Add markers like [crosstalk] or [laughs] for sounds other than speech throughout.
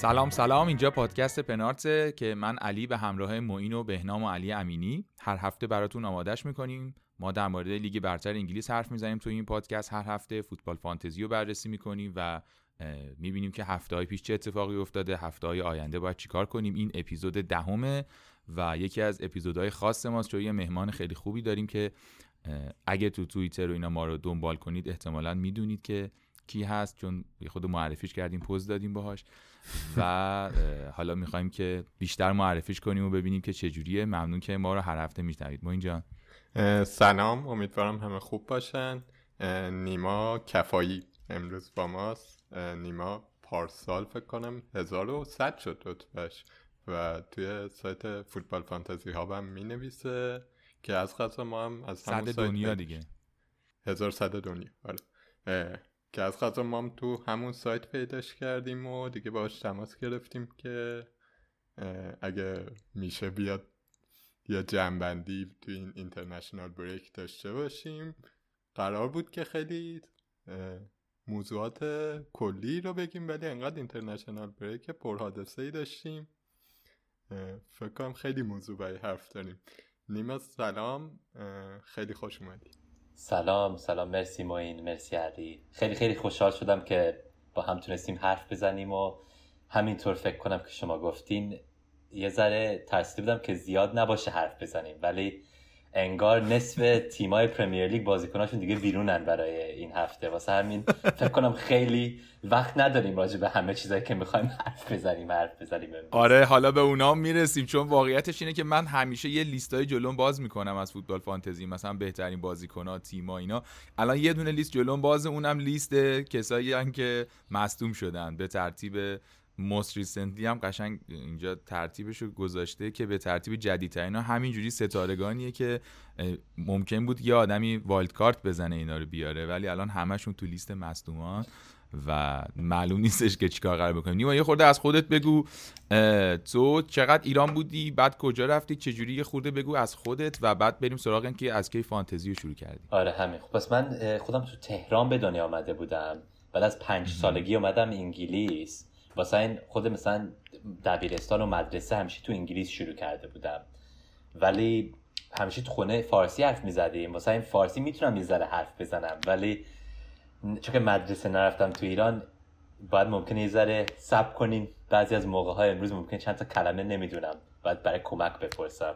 سلام سلام. اینجا پادکست پنارت که من علی به همراه معین و بهنام و علی امینی هر هفته براتون آمادش می‌کنیم. ما در مورد لیگ برتر انگلیس حرف می‌زنیم تو این پادکست هر هفته. فوتبال فانتزی رو بررسی می‌کنیم و می‌بینیم که هفته های پیش چه اتفاقی افتاده هفته های آینده باید چیکار کنیم. این اپیزود دهمه و یکی از اپیزودهای خاص ماست. چون یه مهمان خیلی خوبی داریم که اگه تو توییتر و اینا ما رو دنبال کنید احتمالا می‌دونید که کی هست چون خود معرفیش کردیم پوز دادیم باهاش. و حالا می‌خوایم که بیشتر معرفیش کنیم و ببینیم که چجوریه. ممنون که ما رو هر هفته میشنوید. ما اینجا سلام. امیدوارم همه خوب باشن. نیما کفایی امروز با ماست. نیما پارسال فکر کنم 1100 شد رتبهش و توی سایت فوتبال فانتزی ها هم می نویسه که از قضا ما هم از همون سایت دنیا دیگه. 1100 دنیا آره. که از قضا ما هم تو همون سایت پیداش کردیم و دیگه باش تماس گرفتیم که اگه میشه بیاد یا جنبندی تو این اینترنشنال بریک داشته باشیم. قرار بود که خیلی موضوعات کلی رو بگیم ولی انقدر اینترنشنال بریک پرحادثه ای داشتیم فکر کنم خیلی موضوع برای حرف داریم. نیما سلام. خیلی خوش اومدی. سلام سلام. مرسی موین مرسی علی. خیلی خیلی خوشحال شدم که با هم تونستیم حرف بزنیم و همینطور فکر کنم که شما گفتین. یه ذره ترسیده بودم که زیاد نباشه حرف بزنیم ولی انگار نصف تیمای پرمیر لیگ بازیکناشون دیگه بیرونن برای این هفته. واسه همین فکر کنم خیلی وقت نداریم راجع به همه چیزایی که می‌خوایم حرف بزنیم حرف بزنیم آره حالا به اونا می‌رسیم چون واقعیتش اینه که من همیشه یه لیستای جلوم باز می‌کنم از فوتبال فانتزی مثلا بهترین بازیکن‌ها تیم‌ها اینا. الان یه دونه لیست جلوم باز اونم لیست کسایی که مصدوم شدن به ترتیب موست ریسنتلی هم قشنگ اینجا ترتیبش رو گذاشته که به ترتیب جدیدترین همینجوری ستارگانیه که ممکن بود یه آدمی والد کارت بزنه اینا رو بیاره ولی الان همشون تو لیست مصدومان و معلوم نیستش که چیکار قرار بکنیم. نیما یه خورده از خودت بگو. تو چقدر ایران بودی؟ بعد کجا رفتی؟ چجوری یه خورده بگو از خودت و بعد بریم سراغ این که از کی فانتزی رو شروع کردی. آره همین. خب پس من خودم تو تهران به دنیا آمده بودم. بعد از پنج سالگی اومدم انگلیس. واسه این خود مثلا دبیرستان و مدرسه همیشه تو انگلیس شروع کرده بودم. ولی همیشه تو خونه فارسی حرف می‌زدیم. واسه این فارسی می‌تونم یه ذره حرف بزنم ولی چون که مدرسه نرفتم تو ایران باید ممکنه یه ذره سب کنیم بعضی از موقع های امروز ممکن چند تا کلمه نمی‌دونم. باید برای کمک بپرسم.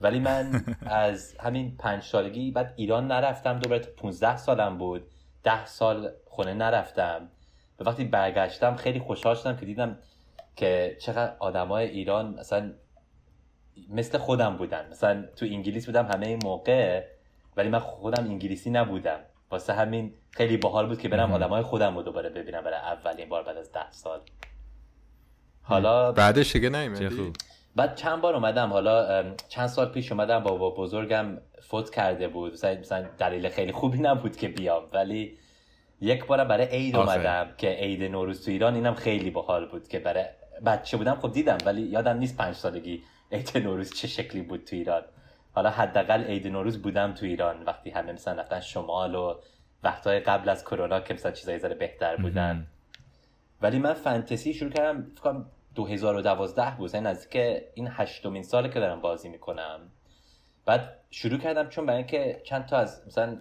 ولی من [laughs] از همین پنج سالگی بعد ایران نرفتم. دوباره تا 15 سالم بود. ده سال خونه نرفتم. به وقتی برگشتم خیلی خوشحال شدم که دیدم که چقدر آدمای ایران مثلا مثل خودم بودن. مثلا تو انگلیس بودم همه این موقع ولی من خودم انگلیسی نبودم. واسه همین خیلی باحال بود که برم آدمای خودم رو دوباره ببینم برای اولین بار بعد از ده سال. حالا بعدش دیگه نیومدی؟ بعد چند بار اومدم. حالا چند سال پیش اومدم بابا بزرگم فوت کرده بود. مثلا دلیل خیلی خوبی نبود که بیام. ولی یک بار برای عید اومدم که عید نوروز تو ایران اینم خیلی باحال بود که برای بچه بودم. خب دیدم ولی یادم نیست پنج سالگی عید نوروز چه شکلی بود تو ایران. حالا حداقل عید نوروز بودم تو ایران. وقتی همه مثلا رفتن شمال و وقتهای قبل از کرونا که مثلا چیزایی زره بهتر بودن. ولی من فانتزی شروع کردم فکر کنم 2012 بود. یعنی نزدیک این هشتمین ساله که دارم بازی می‌کنم. بعد شروع کردم چون برای اینکه چند تا از مثلا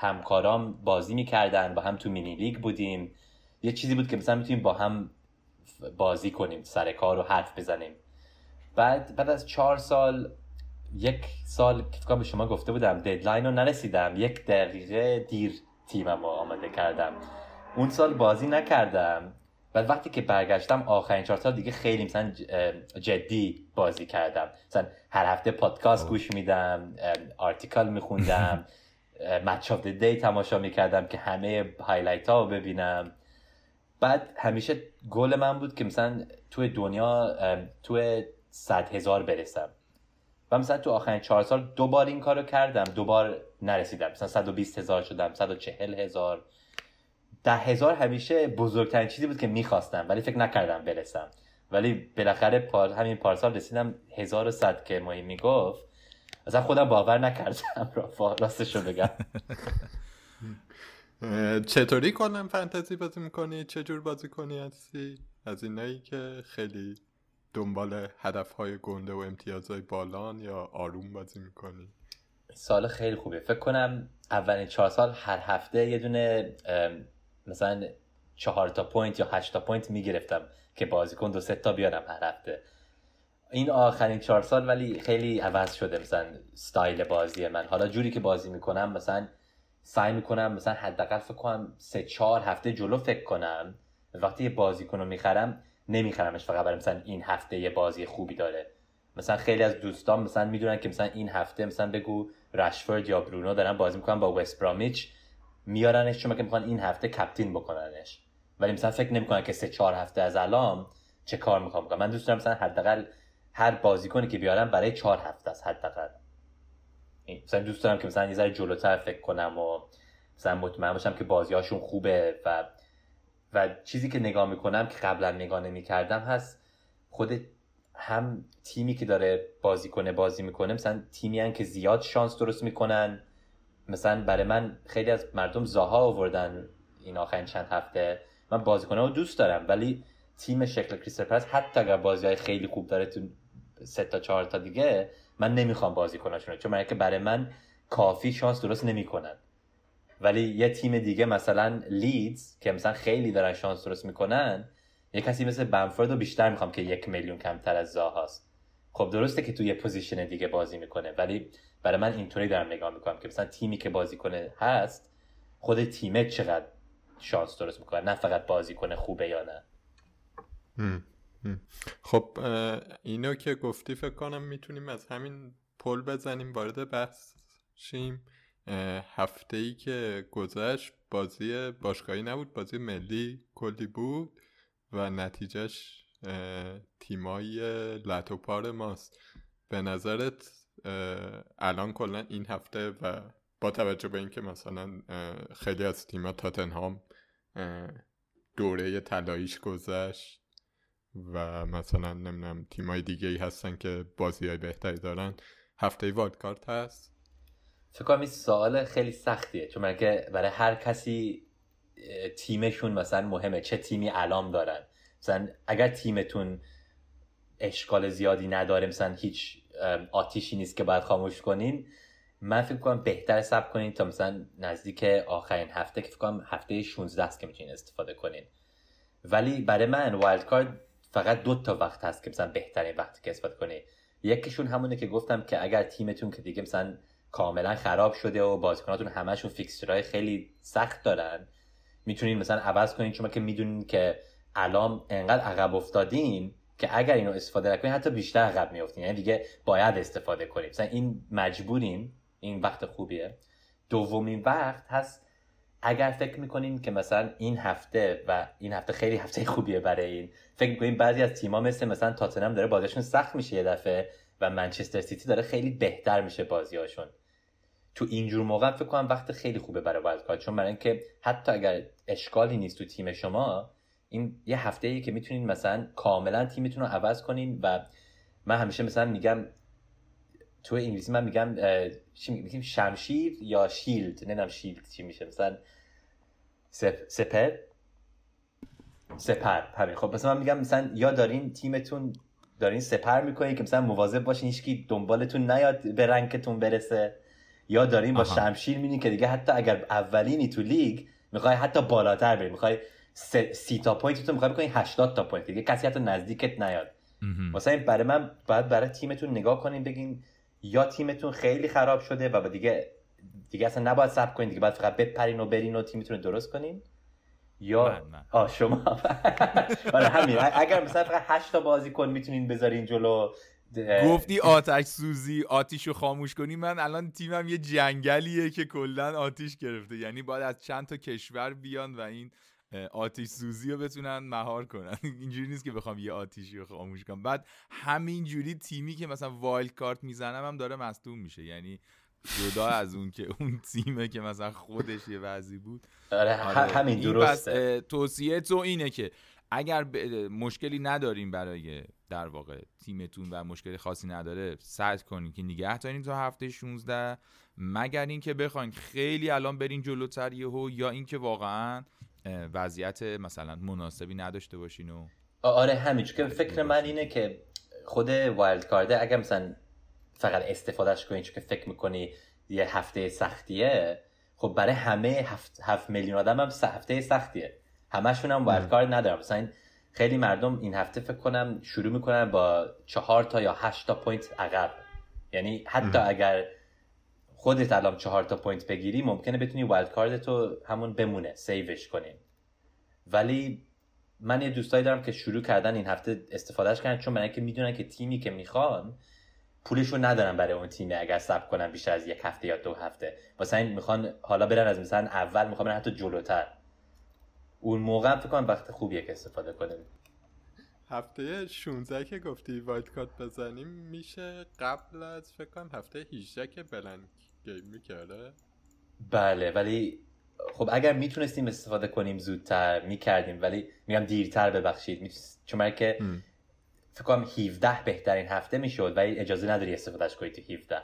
همکارام بازی می‌کردن با هم تو مینی لیگ بودیم. یه چیزی بود که مثلا می‌تونیم با هم بازی کنیم سر کار رو حرف بزنیم. بعد بعد از چهار سال یک سال که به شما گفته بودم deadline رو نرسیدم. یک دقیقه دیر تیمم رو آماده کردم. اون سال بازی نکردم. بعد وقتی که برگشتم آخرین چهار سال دیگه خیلی مثلا جدی بازی کردم. مثلا هر هفته پادکست گوش میدم article میخوندم. [laughs] Match of the Day تماشا می‌کردم که همه highlight ها رو ببینم. بعد همیشه گل من بود که مثلا توی دنیا توی صد هزار برسم. و مثلا تو آخرین چهار سال دو بار این کارو کردم دو بار نرسیدم. مثلا 120 هزار شدم 140 هزار. ده هزار همیشه بزرگترین چیزی بود که می‌خواستم ولی فکر نکردم برسم. ولی بالاخره پار همین پارسال رسیدم هزار و صد که ماهی می‌گفت اصلا خودم باور نکردم. [laughs] را راستش رو بگم [laughs] چطوری کنم فانتزی بازی می‌کنی؟ چه جور بازی کنی هستی؟ از اینایی که خیلی دنبال هدف های گنده و امتیازهای بالان یا آروم بازی می‌کنی؟ سال خیلی خوبه فکر کنم اولین چهار سال هر هفته یه دونه مثلا چهار تا point یا هشت تا point می‌گرفتم که بازیکن دو سه تا بیارم هر هفته. این آخرین چهار سال ولی خیلی عوض شده مثلا ستایل بازی من. حالا جوری که بازی می‌کنم مثلا سعی می‌کنم مثلا حداقل فکر کنم سه چهار هفته جلو فکر کنم. وقتی یه بازیکن رو می‌خرم نمیخرمش فقط برای مثلا این هفته یه بازی خوبی داره. مثلا خیلی از دوستان مثلا می‌دونن که مثلا این هفته مثلا بگو رشفورد یا برونو دارن بازی می‌کنن با وست برامیچ میارنش چون که می‌خوان این هفته کپتین بکننش. ولی مثلا فکر نمی‌کنن که سه چهار هفته از الان چه کار می‌خوام بکنم. من دوست دارم مثلا حداقل هر بازیکنی که بیارم برای چهار هفته است حداقل. مثلا دوست دارم که مثلا یه ذره جلوتر فکر کنم و مثلا مطمئن باشم که بازیهاشون خوبه و و چیزی که نگاه می‌کنم که قبلا نگاه نمی‌کردم هست خود هم تیمی که داره بازی کنه بازی می‌کنه مثلا تیمی هن که زیاد شانس درست می‌کنن. مثلا برای من خیلی از مردم زاها آوردن این آخرین چند هفته. من بازیکنه رو دوست دارم ولی تیم شکل کریستر پرس حتی اگر بازی های خیلی خوب داره تو سه تا چهار تا دیگه من نمی‌خوام بازیکناشونو چون من که برای من کافی chance درست نمی‌کنن. ولی یه تیم دیگه مثلا لیدز که مثلا خیلی دارن chance درست می‌کنن یه کسی مثل بنفورد رو بیشتر می‌خوام که یک میلیون کمتر از زاهاست خب درسته که تو یه position دیگه بازی می‌کنه ولی برای من اینطوری دارم نگاه می‌کنم که مثلا تیمی که بازیکنه هست خود تیمه چقدر chance درست می‌کنه نه فقط بازیکنه خوبه یا نه. خب اینو که گفتی فکر کنم می‌تونیم از همین پل بزنیم وارد بحث شیم. هفته ای که گذشت بازی باشگاهی نبود بازی ملی کلی بود و نتیجهش تیمای لطوپار ماست. به نظرت الان کلا این هفته و با توجه به اینکه مثلا خیلی از تیما تاتنهام دوره طلاییش گذشت و مثلا نمی‌دونم تیمای دیگه ای هستن که بازی های بهتری دارن. هفته وارد کارت هست؟ فکر کنم این سوال خیلی سختیه چون که برای هر کسی تیمشون مثلا مهمه چه تیمی علام دارن. مثلا اگر تیمتون اشکال زیادی نداره مثلا هیچ آتیشی نیست که باید خاموش کنین من فکر کنم بهتر سب کنین تا مثلا نزدیک آخرین هفته که فکر کنم هفته 16 است که می‌تونین استفاده کنین. ولی برای من wild card فقط دو تا وقت هست که مثلا بهترین وقتی که استفاده کنی. یکیشون همونه که گفتم که اگر تیمتون که دیگه مثلا کاملا خراب شده و بازیکناتون همشون fixture های خیلی سخت دارن می‌تونین مثلا عوض کنین. چون که می‌دونین که الان انقدر عقب افتادین که اگر اینو استفاده نکنین حتی بیشتر عقب میافتین. یعنی دیگه باید استفاده کنیم مثلا این مجبورین این وقت خوبیه. دومین وقت هست اگر فکر می‌کنین که مثلا این هفته و این هفته خیلی هفته خوبیه برای این فکر می‌کنین بعضی از تیما مثل مثلا تاتنهام داره بازیشون سخت میشه یه دفعه و منچستر سیتی داره خیلی بهتر میشه بازیاشون تو اینجور موقع فکر کنم وقت خیلی خوبه برای wild چون برای اینکه حتی اگر اشکالی نیست تو تیم شما این یه هفته ای که می‌تونین مثلا کاملا تیمتون رو عوض کنین و من همیشه مثلا میگم تو انگلیسی من میگم چی میگیم شمشیر یا shield؟ نمی‌دونم shield چی میشه. مثلا سپر. سپر همین. خب مثلا من میگم مثلا یا دارین تیمتون دارین سپر می‌کنین که مثلا مواظب باشین هیچکی دنبالتون نیاد به rank تون برسه. یا دارین با شمشیر می‌بینین که دیگه حتی اگر اولینی تو لیگ می‌خوای حتی بالاتر بری می‌خوای سی تا point تو می‌خوای بکنی 80 تا point. دیگه کسی حتی نزدیکت نیاد. مثلا برای من باید برای تیمتون نگاه کنین بگین یا تیمتون خیلی خراب شده و دیگه دیگه اصلا نباید صبر کنین دیگه باید فقط بپرین و برین و تیمتون رو درست کنین. یا آ شما [laughs] آره همین. اگر مثلا فقط 8 تا بازیکن می‌تونین بذارین جلو گفتی آتش سوزی آتیش رو خاموش کنی. من الان تیمم یه جنگلیه که کلا آتیش گرفته. یعنی باید از چند تا کشور بیان و این آتیش سوزی رو بتونن مهار کنن. [laughs] اینجوری نیست که بخوام یه آتیشی رو خاموش کنم. بعد همینجوری تیمی که مثلا وایلد کارت می‌زنم هم داره مصدوم میشه. یعنی جدا از اون که اون تیمه که مثلا خودش یه وضعی بود. آره, آره. همین درسته توصیه تو اینه که اگر مشکلی نداریم برای در واقع تیمتون و مشکلی خاصی نداره سعی کنین که نگه دارین تا هفته 16 مگر اینکه بخواین خیلی الان برین جلوتر یهو یا اینکه واقعا وضعیت مثلا مناسبی نداشته باشین و آره همین که فکر من اینه که خود wild card ه اگر مثلا فقط استفادهش کنی چون که فکر می‌کنی یه هفته سختیه خب برای همه هفت, هفت میلیون آدم هم هفته سختیه. همشون هم wild card ندارم مثلا خیلی مردم این هفته فکر کنم شروع می‌کنن با چهار تا یا هشت تا point عقب. یعنی حتی اگر خودت الان چهار تا point بگیری ممکنه بتونی wild card تو همون بمونه save ش کنی. ولی من یه دوستایی دارم که شروع کردن این هفته استفادهش کردن چون من که می‌دونن که تیمی که می‌خوان پولشو ندارن برای اون تیمی اگر save کنن بیشتر از یک هفته یا دو هفته. واسه این می‌خوان حالا برن از مثلا اول می‌خوان برن حتی جلوتر. اون موقع فکر کنم وقت خوبیه که استفاده کنیم. هفته 16 که گفتی wild card بزنیم میشه قبل از فکر کنم هفته 18 که blank. game می‌کرده؟ بله ولی خب اگر می‌تونستیم استفاده کنیم زودتر می‌کردیم ولی میگم دیرتر ببخشید. چون که فکر کنم 17 بهترین هفته می‌شد ولی اجازه نداری استفادهش کنی تو 17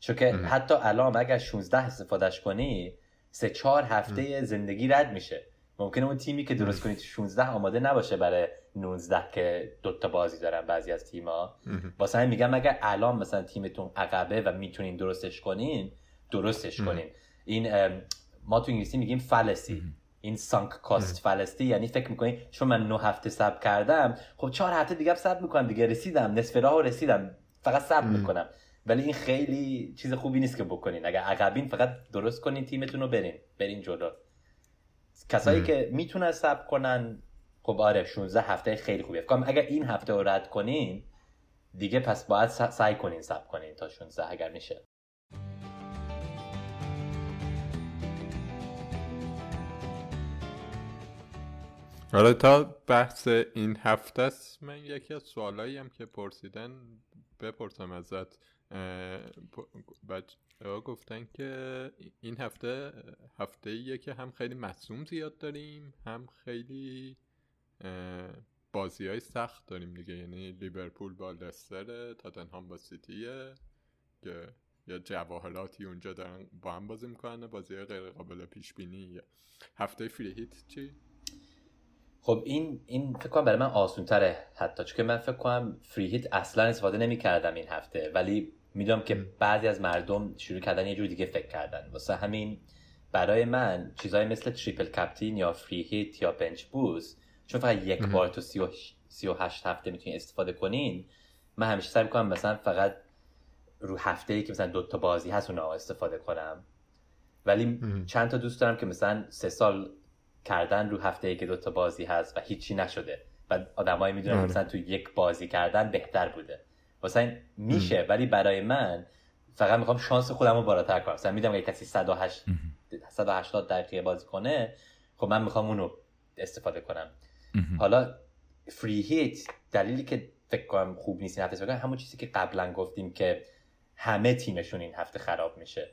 چون که حتی الان اگر 16 استفادهش کنی سه چهار هفته زندگی رد میشه. ممکنه اون تیمی که درست کنی تو 16 آماده نباشه برای 19 که دوتا بازی دارن بعضی از تیما واسه همین میگم اگر الان مثلا تیمتون عقبه و می‌تونین درستش کنین درستش کنین. این ما تو انگلیسی میگیم فلسی این سانک کاست فلستی یعنی فکر می‌کنی چون من نه هفته سب کردم خب چهار هفته دیگه سب می‌کنم دیگه رسیدم نصف راه رسیدم فقط سب می‌کنم. ولی این خیلی چیز خوبی نیست که بکنین. اگر عقبین فقط درست کنین تیمتون رو برین برین جلو. کسایی که می‌تونن سب کنن خب آره 16 هفته خیلی خوبیه. فکر اگر این هفته رو رد کنین دیگه پس باید سعی کنین سب کنین تا 16 اگر میشه. حالا تا بحث این هفته است من یکی از سوالایی هم که پرسیدن بپرسم ازت. بچه گفتن که این هفته هفته ایه که هم خیلی مصوم زیاد داریم هم خیلی بازی های سخت داریم دیگه. یعنی لیورپول با لستر تاتنهام با سیتیه. که یا جواهراتی اونجا دارن با هم بازی می‌کنن بازی های غیر قابل پیش بینی هفته free hit چی؟ خب این این فکر کنم برای من آسون تره حتی. چون که من فکر کنم free hit اصلا استفاده نمی کردم این هفته. ولی می‌دونم که بعضی از مردم شروع کردن یه جور دیگه فکر کردن. واسه همین برای من چیزهای مثل triple captain یا free hit یا bench boost چون فقط یک بار تو سی و, هشت هفته می‌تونین استفاده کنین من همیشه سعی می‌کنم مثلا فقط رو هفته ای که مثلا دو تا بازی هست اونها استفاده کنم. ولی چند تا دوست دارم که مثلا سه سال کردن رو هفته ای که دو تا بازی هست و هیچی نشده. و آدمایی می‌دونن آره. مثلا تو یک بازی کردن بهتر بوده. واسه میشه ولی برای من فقط می‌خوام شانس خودم رو بالاتر کنم. مثلا می‌دونم اگه کسی 108 180 دقیقه بازی کنه خب من می‌خوام اونو استفاده کنم. حالا free hit دلیلی که فکر کنم خوب نیست این هفته همون چیزی که قبلا گفتیم که همه تیمشون این هفته خراب میشه.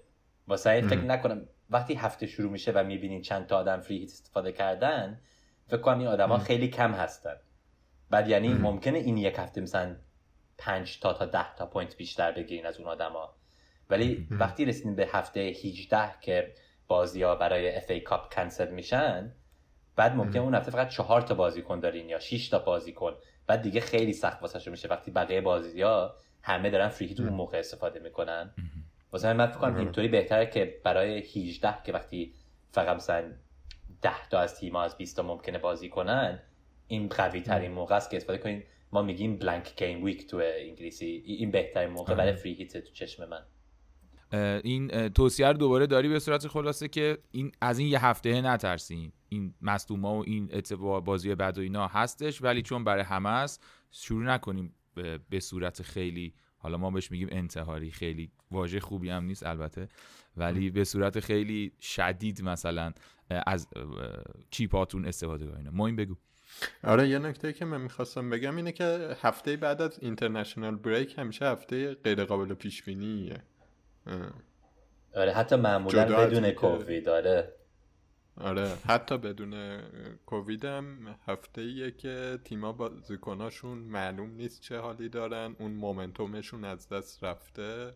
واسه فکر نکنم وقتی هفته شروع میشه و می‌بینین چند تا آدم free hit استفاده کردن فکر کنم این آدما خیلی کم هستن. بعد یعنی ممکنه این یک هفته مثلا 5 تا تا 10 تا point بیشتر بگیرین از اون آدما. ولی وقتی رسیدین به هفته 18 که بازی ها برای اف ای کاپ کنسل میشن بعد ممکن اون هفته فقط چهار تا بازیکن دارین یا 6 تا بازیکن. بعد دیگه خیلی سخت واسه میشه. وقتی بقیه بازی ها همه دارن فری هیت اون موقع استفاده می‌کنن. واسه من فکر کنم اینطوری بهتره که برای 18 که وقتی فقط مثلا 10 تا از تیم از 20 تا ممکنه بازی کنن این قوی ترین موقع است که استفاده کنین. ما میگیم بلانک گیم ویک تو انگلیسی. این بهترین موقع برای فری هیت تو چشم من. این توصیه رو دوباره داری به صورت خلاصه که این از این یه هفته نترسین این مصدوما و این اتفاق بازی بد و اینا هستش ولی چون برای همه است شروع نکنیم به صورت خیلی حالا ما بهش میگیم انتحاری خیلی واژه خوبی هم نیست البته ولی به صورت خیلی شدید مثلا از چیپاتون استفاده کنید ما این بگو. آره یه نکته که من می‌خواستم بگم اینه که هفته بعد از اینترنشنال بریک همیشه هفته غیر قابل پیش بینیه آره حتی معمولا بدون کووید آره. آره حتی بدون کووید هم هفته ایه که تیما بازیکناشون معلوم نیست چه حالی دارن. اون مومنتومشون از دست رفته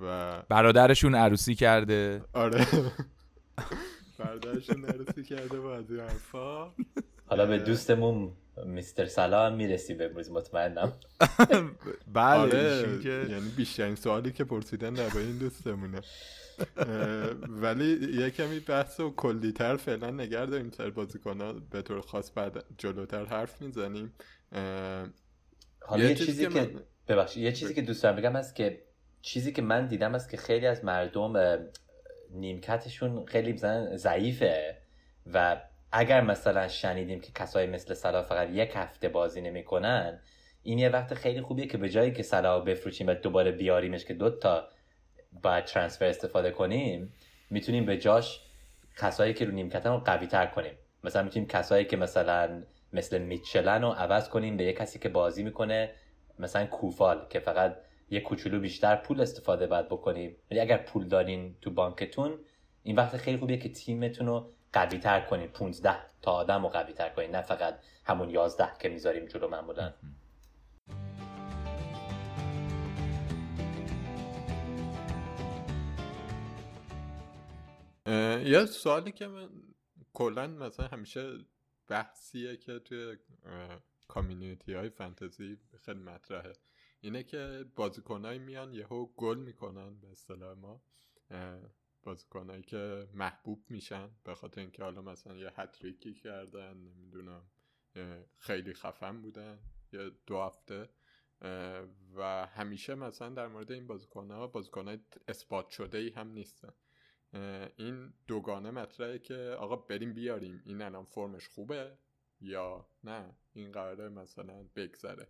و برادرشون عروسی کرده. آره. [laughs] برادرشون عروسی کرده و از حرفا. حالا به دوستمون میستر سلام می‌رسی به امروز مطمئنم. [laughs] بله آره که یعنی بیشترین سوالی که پرسیدن در این دوستمونه. ولی یه کمی بحث و کلیتر فعلا نگر داریم سر بازیکن به طور خاص بعد جلوتر حرف می‌زنیم. حالا یه چیزی که ببخشید یه چیزی که دوست دارم بگم هست که چیزی که من دیدم است که خیلی از مردم نیمکتشون خیلی بزن ضعیفه و اگر مثلا شنیدیم که کسایی مثل سلا فقط یک هفته بازی نمی‌کنن این یه وقت خیلی خوبیه که به جایی که سلا بفروشیم و دوباره بیاریمش که دوتا باید ترانسفر استفاده کنیم می‌تونیم به جاش کسایی که رو نیمکتن رو قوی تر کنیم. مثلا می‌تونیم کسایی که مثلا مثل میچلن رو عوض کنیم به یه کسی که بازی می‌کنه مثلا کوفال که فقط یه کوچولو بیشتر پول استفاده باید بکنیم. ولی اگر پول دارین تو بانکتون این وقت خیلی خوبیه که تیمتون رو قوی تر کنید 15 تا آدم رو قوی تر کنید نه فقط همون 11 که می‌ذاریم جلو معمولا. یه سوالی که من کلا مثلا همیشه بحثیه که توی کامیونیتی های فانتزی خیلی مطرحه. اینه که بازیکنایی میان یهو گل می‌کنن به اصطلاح ما. بازیکنایی که محبوب میشن به خاطر اینکه حالا مثلا یه هتریکی کردن نمی‌دونم خیلی خفن بودن یه دو هفته. و همیشه مثلا در مورد این بازیکن ها بازیکن های اثبات شده ای هم نیستن. این دوگانه مطرحه که آقا بریم بیاریم. این الان فرمش خوبه یا نه؟ این قراره مثلا بگذره.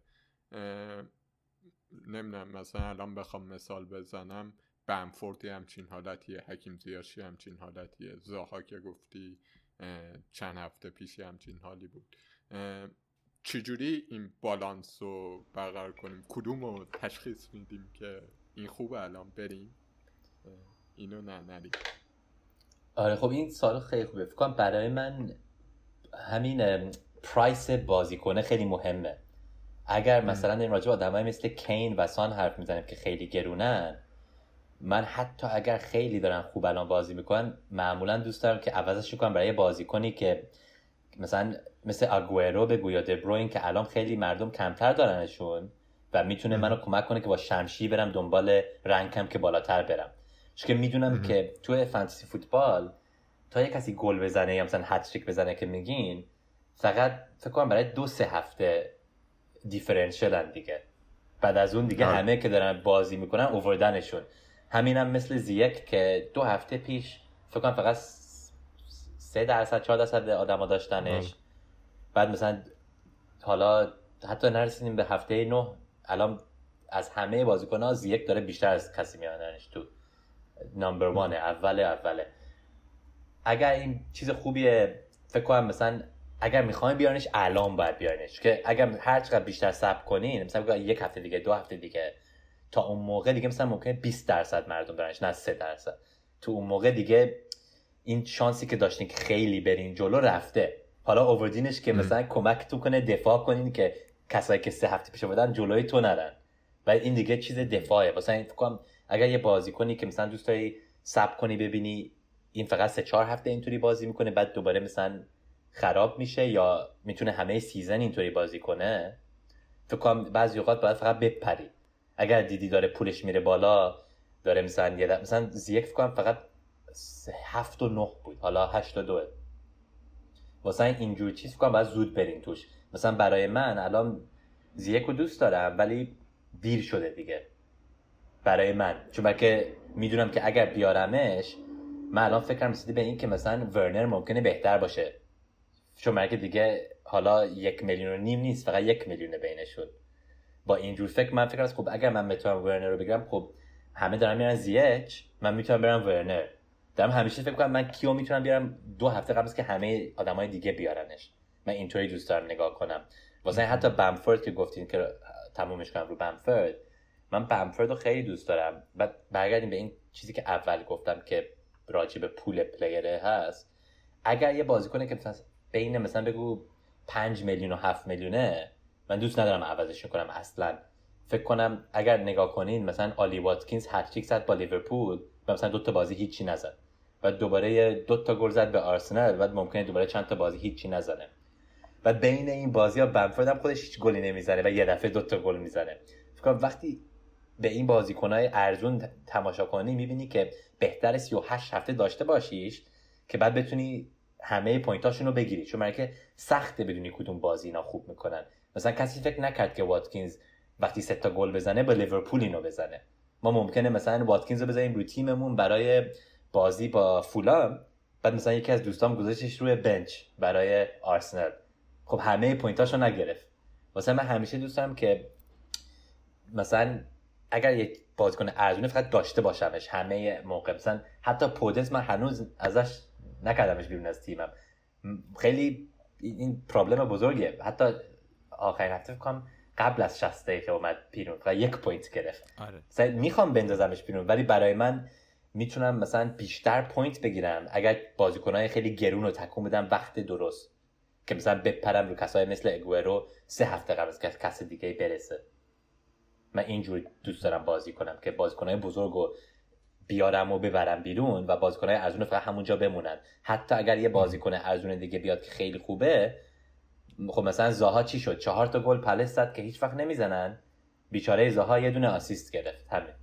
نمی‌دونم مثلا الان بخوام مثال بزنم. بنفورد همچین حالتیه حکیم زیاشی همچین حالتیه زاها که گفتی چند هفته پیش همچین حالی بود. چجوری این بالانس رو برقرار کنیم؟ کدوم رو تشخیص میدیم که این خوبه الان؟ بریم. اینو نه نریم. آره خب این سال خیلی خوبه. فکر کنم برای من همین پرایس بازیکنه خیلی مهمه. اگر مثلا این راجع آدمای مثل کین و سان حرف می‌زنیم که خیلی گرونن من حتی اگر خیلی دارن خوب الان بازی می‌کنن معمولا دوست دارم که عوضش کنم برای بازیکنی که مثلا مثل آگوئرو بگو یا دبروین که الان خیلی مردم کمتر دارنشون و می‌تونه منو کمک کنه که با شمشی برم دنبال رنگم که بالاتر برم. چون که می‌دونم که تو فانتزی فوتبال تا یه کسی گل بزنه یا مثلا هتریک بزنه که میگین فقط فکر کنم برای دو سه هفته دیفرنشلن دیگه. بعد از اون دیگه همه که دارن بازی می‌کنن اووردنشون همینم هم مثل زیک که دو هفته پیش فکر کنم فقط سه درصد چهار درصد آدما داشتنش. بعد مثلا حالا حتی نرسیدیم به هفته نه الان از همه بازیکن ها زیک داره بیشتر از کسی میاننش تو نمبر وانه اوله اوله. اگر این چیز خوبیه فکر کنم مثلا اگر می‌خوایم بیارنش الان باید بیارنش که اگر هر چقدر بیشتر صبر کنین مثلا یک هفته دیگه دو هفته دیگه تا اون موقع دیگه مثلا ممکنه 20 درصد مردم دارنش نه 3 درصد. تو اون موقع دیگه این شانسی که داشتین که خیلی برین جلو رفته. حالا اووردینش که مثلا کمک تو کنه دفاع کنین که کسایی که سه هفته پیش بودن جلوی تو نرن. و این دیگه چیز دفاعه. مثلا این کنم اگر یه بازی کنی که مثلا دوست داری سب کنی ببینی این فقط سه چهار هفته اینطوری بازی می‌کنه بعد دوباره مثلا خراب میشه یا می‌تونه همه سیزن اینطوری بازی کنه فکر کنم بعضی اوقات باید فقط بپری. اگر دیدی داره پولش میره بالا داره مثلا یه مثلا زیک فکر کنم فقط هفت و نه بود حالا هشت و دوه واسه اینجور چیز کنم باید زود برین توش. مثلا برای من الان زیک رو دوست دارم ولی دیر شده دیگه. برای من. چون که می‌دونم که اگر بیارمش من الان فکرم رسیده به این که مثلا ورنر ممکنه بهتر باشه. چون که دیگه حالا یک میلیون نیم نیست فقط یک میلیون بینشون. با اینجور فکر من فکر از خب اگر من بتونم ورنر رو بگیرم خب همه دارن میرن زیچ من می‌تونم برم ورنر. دارم همیشه فکر کنم من کیو می‌تونم بیارم دو هفته قبل که همه آدمای دیگه بیارنش. من اینطوری دوست دارم نگاه کنم. واسه حتی بمفورد که گفتین که تمومش کنم رو بمفورد من بمفورد رو خیلی دوست دارم. بعد برگردیم به این چیزی که اول گفتم که راجع به پول پلیره هست. اگر یه بازیکنه که مثلا بین مثلا بگو 5 میلیون و 7 میلیونه من دوست ندارم عوضش کنم اصلا. فکر کنم اگر نگاه کنین مثلا آلی واتکینز هتریک زد با لیورپول و مثلا دو تا بازی هیچی نزد. و دوباره دو تا گل زد به آرسنال و ممکنه دوباره چند تا بازی هیچی نزنه. و بین این بازی ها بمفورد هم خودش هیچ گلی نمی‌زنه و یه دفعه دو تا گل می‌زنه. فکر کنم وقتی به این بازیکنهای ارزون تماشا کنی می‌بینی که بهتر 38 هفته داشته باشیش که بعد بتونی همه point اشون رو بگیری. چون که سخته بدونی کدوم بازیا اینا خوب می‌کنن. مثلا کسی فکر نکرد که واتکینز وقتی سه تا گل بزنه با لیورپول اینو بزنه. ما ممکنه مثلا واتکینز رو بزنیم روی تیممون برای بازی با فولام بعد مثلا یکی از دوستام گذاشتش روی bench برای آرسنال. خب همه point اشو نگرفت. واسه من همیشه دوست که مثلا اگر یک بازیکن ارزونه فقط داشته باشمش همه موقع مثلا حتی پودنس من هنوز ازش نکردمش بیرون از تیمم. خیلی این problem بزرگیه. حتی آخرین هفته کنم قبل از 60 دقیقه اومد بیرون و یک point گرفت. آره. می‌خوام بندازمش بیرون ولی برای من می‌تونم مثلا بیشتر point بگیرم اگر بازیکنهای خیلی گرون رو تکون بدم وقت درست. که مثلا بپرم رو کسای مثل اگوئرو سه هفته قبل از کس دیگه برسه. من اینجوری دوست دارم بازی کنم که بازیکنهای بزرگ رو بیارم و ببرم بیرون و بازیکنهای ارزون فقط همونجا بمونن. حتی اگر یه بازیکن ارزون دیگه بیاد که خیلی خوبه خب مثلا زاها چی شد؟ چهار تا گل پالاس زد که هیچ وقت نمی‌زنن. بیچاره زاها یه دونه assist گرفت. همین.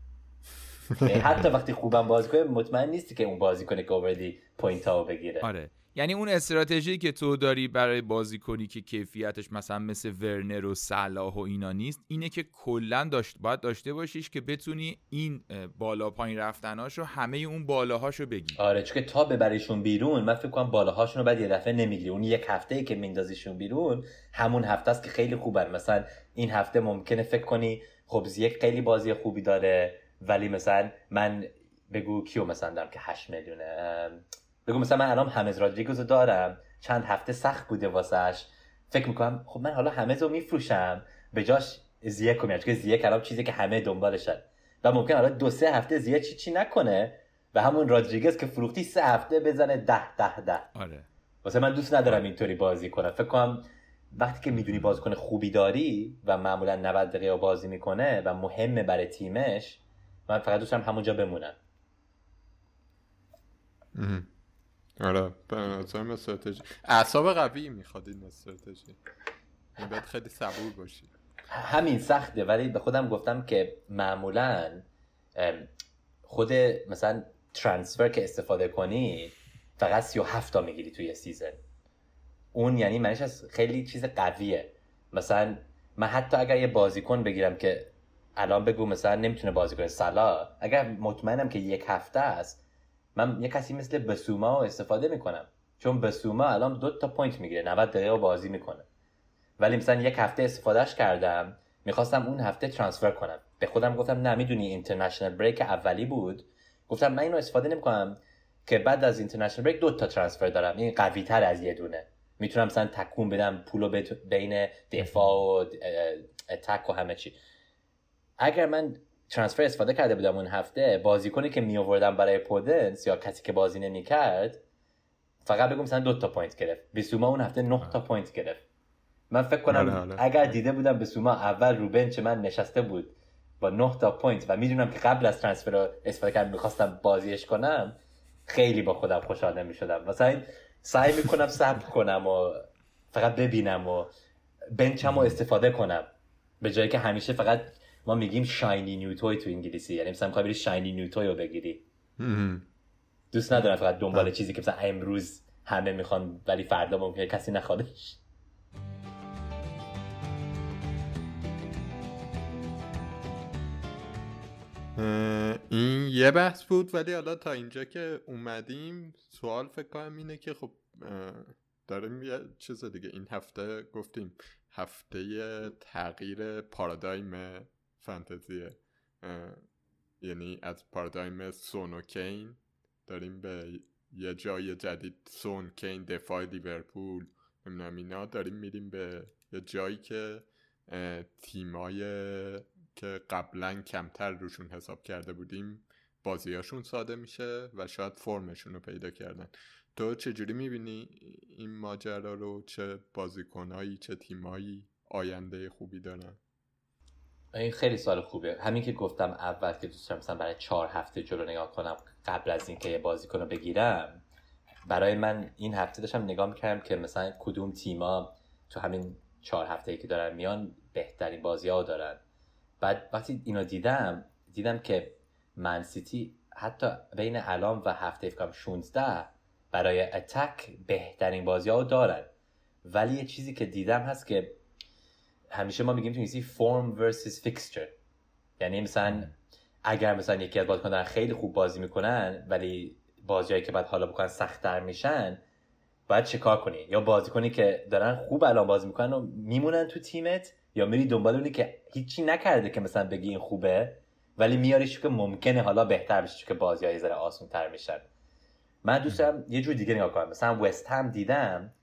یعنی حتی وقتی خوبم بازی کنه مطمئن نیستی که اون بازیکنه که آوردی point ها بگیره. آره. یعنی اون استراتژی که تو داری برای بازی کنی که کیفیتش مثلا مثل ورنر و صلاح و اینا نیست اینه که کلا داشت باید داشته باشیش که بتونی این بالا پایین رفتناشو همه اون بالاهاشو بگیری آره چون تا ببریشون بیرون من فکر کنم بالاهاشون بعد یه دفعه نمی‌گیری. اون یک هفته ای که میندازیشون بیرون همون هفته است که خیلی خوبه مثلا این هفته ممکنه فکر کنی خب یک خیلی بازی خوبی داره ولی مثلا من بگو کیو مثلا دارم که 8 میلیونه بگو مثلا من الان همز رادریگوز دارم چند هفته سخت بوده واسش. فکر می‌کنم خب من حالا همز رو میفروشم. به جاش زیه کنم چون زیه کلام چیزی که همه دنبالشن و ممکن حالا دو سه هفته زیه چی چی نکنه. و همون رادریگز که فروختی سه هفته بزنه ده ده ده. آره. واسه من دوست ندارم اینطوری بازی کنم. فکر کنم وقتی که می‌دونی بازیکن خوبی داری و معمولا 90 دقیقه بازی می‌کنه و مهمه برای تیمش من فقط دوستم همونجا بمونم. آره به نظرم استراتژی. اعصاب قوی می‌خواد این استراتژی. باید خیلی صبور باشی. همین سخته ولی به خودم گفتم که معمولا خود مثلا ترانسفر که استفاده کنی فقط 37 تا می‌گیری توی سیزن. اون یعنی منش از خیلی چیز قویه. مثلا من حتی اگر یه بازیکن بگیرم که الان بگو مثلا نمی‌تونه بازی کنه سلا اگر مطمئنم که یک هفته است من یه کسی مثل بسوما استفاده می‌کنم. چون بسوما الان دو تا point می‌گیره 90 دقیقه بازی می‌کنه. ولی مثلا یک هفته استفادهش کردم می‌خواستم اون هفته transfer کنم. به خودم گفتم نه می‌دونی international break اولی بود. گفتم من اینو استفاده نمی‌کنم که بعد از international break دو تا transfer دارم. این قوی تر از یه دونه. می‌تونم مثلا تکون بدم پولو بین دفاع و attack و همه چی. اگر من transfer استفاده کرده بودم اون هفته. بازیکنی که می آوردم برای پودنس یا کسی که بازی نمی‌کرد فقط بگم مثلا دو تا point گرفت. بسوما اون هفته نه تا point گرفت. من فکر کنم آره، آره. اگر دیده بودم بسوما اول رو bench من نشسته بود با نه تا point و می‌دونم که قبل از transfer استفاده کردم می‌خواستم بازیش کنم خیلی با خودم خوشحال نمی‌شدم. مثلا سعی می‌کنم صبر کنم و فقط ببینم و bench م رو استفاده کنم. به جایی که همیشه فقط ما میگیم shiny new toy تو انگلیسی. یعنی مثلا می‌خوای بری shiny new toy رو بگیری. دوست ندارم فقط دنبال چیزی که مثلا امروز همه می‌خوان ولی فردا ممکنه کسی نخوادش. این یه بحث بود ولی حالا تا اینجا که اومدیم سوال فکر کنم اینه که خب داریم یه چیز دیگه. این هفته گفتیم هفته تغییر پارادایم فانتزیه یعنی از پارادایم سون و کین داریم به یه جای جدید سون کین دفاع لیورپول نمی‌دونم اینا داریم میریم به یه جایی که تیمای که قبلا کمتر روشون حساب کرده بودیم بازیاشون ساده میشه و شاید فرمشون رو پیدا کردن. تو چجوری می‌بینی این ماجرا رو؟ چه بازیکنهایی چه تیمایی آینده خوبی دارن؟ این خیلی سال خوبه همین که گفتم اول که دوست دارم مثلا برای چهار هفته جلو نگاه کنم قبل از اینکه یه بازیکن رو بگیرم برای من این هفته داشتم نگاه می‌کردم که مثلا کدوم تیما تو همین چهار هفته که دارن میان بهترین بازی ها دارن. بعد وقتی اینو دیدم دیدم که من سیتی حتی بین الان و هفته فکرم 16 برای اتک بهترین بازی ها دارن. ولی یه چیزی که دیدم هست که همیشه ما میگیم تو انگلیسی فرم ورسس فیکسچر یعنی مثلا اگر مثلا یکی از بازیکنان خیلی خوب بازی می‌کنن ولی بازیایی که بعد حالا بکنن سختتر میشن باید چه کار کنی؟ یا بازیکنی که دارن خوب الان بازی می‌کنن و میمونن تو تیمت یا میری دنبال اونی که هیچی نکرده که مثلا بگی این خوبه ولی میاریش که ممکنه حالا بهتر بشه که بازی های ذره آسون تر میشن. من دوست دارم یه جور دیگه نگاه کنم. مثلا وست هم دیدم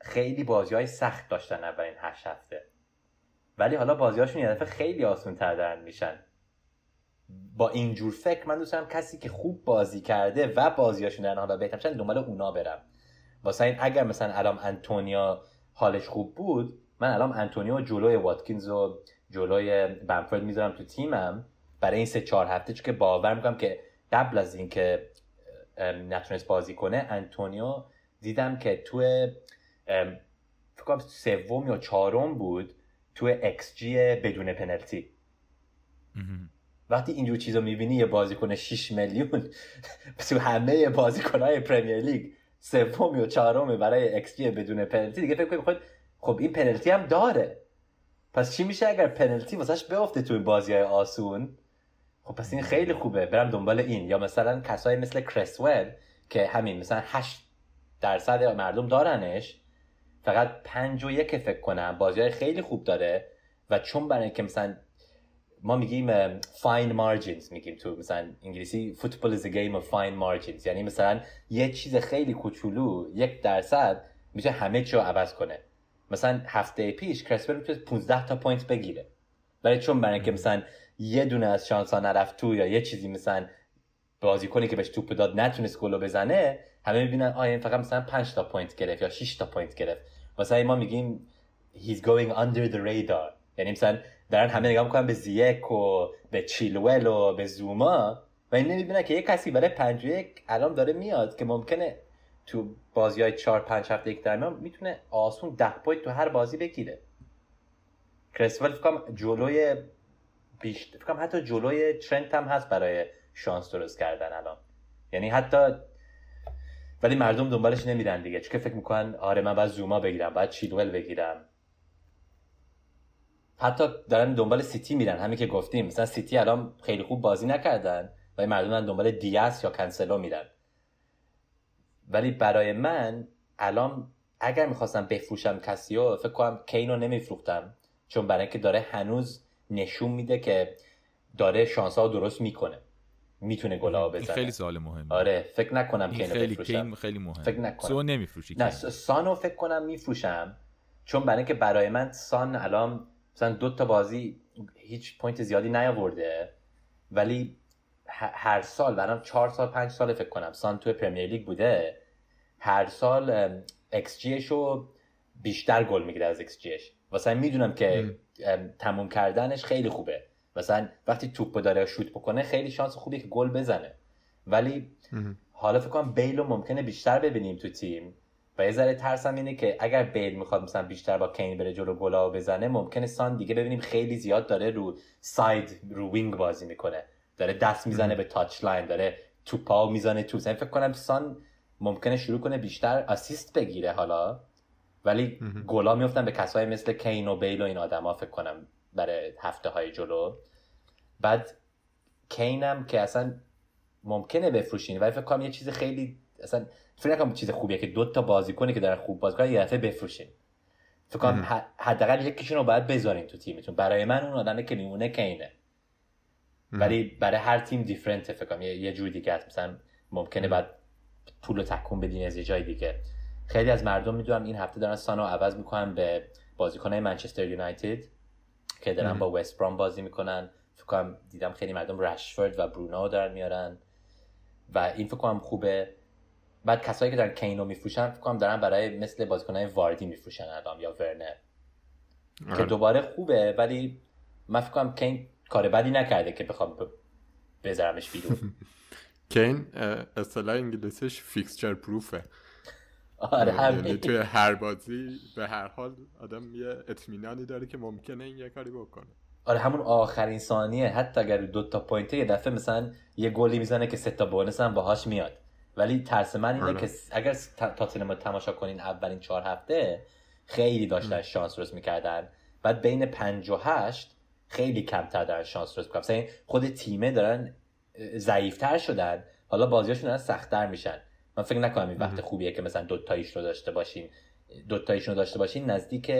خیلی بازی های سخت داشتن اولین هشت هفته. ولی حالا بازیهاشون یه دفعه خیلی آسون تر دارن میشن. با اینجور فکر من دوست کسی که خوب بازی کرده و بازیاشون دارن حالا بهتر میشن دنبال اونا برم. واسه این اگر مثلا الان انتونیا حالش خوب بود من الان انتونیو جلوی واتکینز و جلوی بمفورد می‌ذارم تو تیمم. برای این سه چهار هفته چون که باور می‌کنم که قبل از اینکه نتونست بازی کنه انتونیو دیدم که تو فکر کنم سوم یا چهارم بود. تو G بدون پنالتی وقتی اینجور چیزا می‌بینی یه بازیکن 6 میلیون [laughs] تو همه بازیکنهای Premier League سوم یا چهارم برای G بدون پنالتی دیگه فکر کنید خب این پنالتی هم داره. پس چی میشه اگر پنالتی واسش بیفته تو بازی های آسون؟ خب پس این خیلی خوبه. برم دنبال این. یا مثلا کسایی مثل کرسول که همین مثلا 8 درصد مردم دارنش. فقط پنج و یک فکر کنم. بازی های خیلی خوب داره و چون برای که مثلا ما میگیم fine margins میگیم تو مثلا انگلیسی is a game of fine margins. یعنی مثلا یه چیز خیلی کوچولو یک درصد میشه همه چی رو عوض کنه. مثلا هفته پیش کرسول می‌تونه 15 تا point بگیره. برای چون برای که مثلا یه دونه از شانس ها نرفت تو یا یه چیزی مثلا بازیکنی که بهش توپ داد نتونست گلو بزنه همه می‌بینن آیا فقط مثلا 5 تا point گرفت یا 6 تا point گرفت. مثلا ما میگیم he's going under the radar. یعنی مثلا دارن همه نگاه می‌کنن به زیک و به چیلول و به زوما و این نمی‌بینن که یه کسی برای پنج یک الان داره میاد که ممکنه تو بازی های چهار پنج هفته یک در می‌تونه آسون ده point تو هر بازی بگیره. کرسول فکرم جلوی بیشتر فکرم حتی جلوی ترنت هم هست برای شانس درست کردن الان. یعنی حتی ولی مردم دنبالش نمیرن دیگه. چون که فکر می‌کنن آره من باید زوما بگیرم باید چیلول بگیرم. حتی دارن دنبال سیتی میرن همین که گفتیم. مثلا سیتی الان خیلی خوب بازی نکردن ولی مردم دارن دنبال دیاس یا کنسلو میرن. ولی برای من الان اگر می‌خواستم بفروشم کسی رو فکر کنم کینو نمیفروختم. چون برای اینکه داره هنوز نشون میده که داره شانس ها درست می‌کنه. می‌تونه گلا بزنه. خیلی سوال مهمه. آره فکر نکنم این خیلی کین خیلی مهمه. فکر نکنم. سو نمیفروشی نه سانو فکر کنم میفروشم چون برای اینکه برای من سان الان مثلا دو تا بازی هیچ point زیادی نیاورده ولی هر سال برام چهار سال پنج سال فکر کنم سان تو Premier League بوده هر سال X رو بیشتر گل می‌گیره از ایکس جیش واسه می‌دونم که تموم کردنش خیلی خوبه. مثلا وقتی توپ داره شوت بکنه خیلی شانس خوبی که گل بزنه. ولی حالا فکر کنم بیل رو ممکنه بیشتر ببینیم تو تیم. و یه ذره ترسم اینه که اگر بیل می‌خواد مثلا بیشتر با کین بره جلو گلا بزنه ممکنه سان دیگه ببینیم خیلی زیاد داره رو side رو wing بازی می‌کنه. داره دست می‌زنه به touchline داره توپا می‌زنه تو فکر کنم سان ممکنه شروع کنه بیشتر assist بگیره حالا. ولی گلا میفتن به کسایی مثل کین و بیل و این آدما فکر کنم برای هفته های جلو. بعد کینم که اصلا ممکنه بفروشین ولی فکر کنم یه چیز خیلی اصلا فکر نکنم چیز خوبیه که دو تا بازیکنی که دارن خوب بازی کنن یه دفعه بفروشین. فکر کنم حداقل یکیشون رو باید بذارین تو تیمتون. برای من اون آدمه که میمونه کینه. ولی برای هر تیم دیفرنته فکر کنم. یه جور دیگه است مثلا ممکنه بعد پول رو تکون بدین از یه جای دیگه. خیلی از مردم می‌دونم این هفته دارن سانو عوض می‌کنن به بازیکنهای منچستر یونایتد. که دارن با وست برام بازی می‌کنن. فکر کنم دیدم خیلی مردم رشفورد و برونو دارن میارن. و این فکر کنم خوبه. بعد کسایی که دارن کینو میفروشن فکر کنم دارن برای مثل بازیکنای واردی میفروشن الان یا ورنر. که آره. دوباره خوبه ولی من فکر کنم کین کار بدی نکرده که بخوام بذارمش بیرون. [laughs] کین اصطلاح انگلیسیش فیکسچر پروفه آره یعنی همین توی هر بازی به هر حال آدم یه اطمینانی داره که ممکنه این یه کاری بکنه. آره همون آخرین ثانیه. حتی اگر دو تا پوینته یه دفعه مثلا یه گلی می‌زنه که سه تا بونس هم باهاش میاد. ولی ترس من اینه آره. که اگر س- تا- تاتنهام رو تماشا کنین اولین چهار هفته خیلی داشتن شانس رس می‌کردن. بعد بین پنج و هشت خیلی کمتر دارن شانس رس می‌کنن. خود تیمه دارن ضعیفتر شدن. حالا بازیاشون دارن سختتر میشن. من فکر نکنم این وقت خوبیه که مثلا دو تاییش رو داشته باشین دو تاییشون رو داشته باشین نزدیک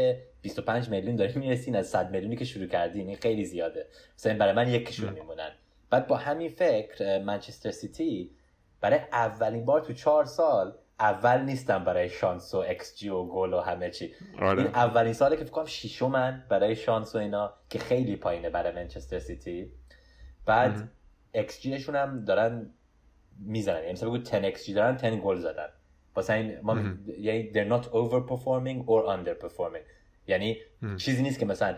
25 میلیون دارین می‌رسین از 100 میلیونی که شروع کردین این خیلی زیاده. مثلا برای من یکیشون میمونن. بعد با همین فکر منچستر سیتی برای اولین بار تو چهار سال اول نیستم برای شانس و ایکس جی و گل و همه چی. این آره اولین ساله که فکر کنم شیشمن برای شانس و اینا که خیلی پایینه برای منچستر سیتی. بعد ایکس جی شون هم دارن می‌زنن. یعنی مثلا بگو 10 ایکس جی دارن 10 گل زدن. واسه این ما یعنی they're not overperforming or underperforming. یعنی چیزی نیست که مثلا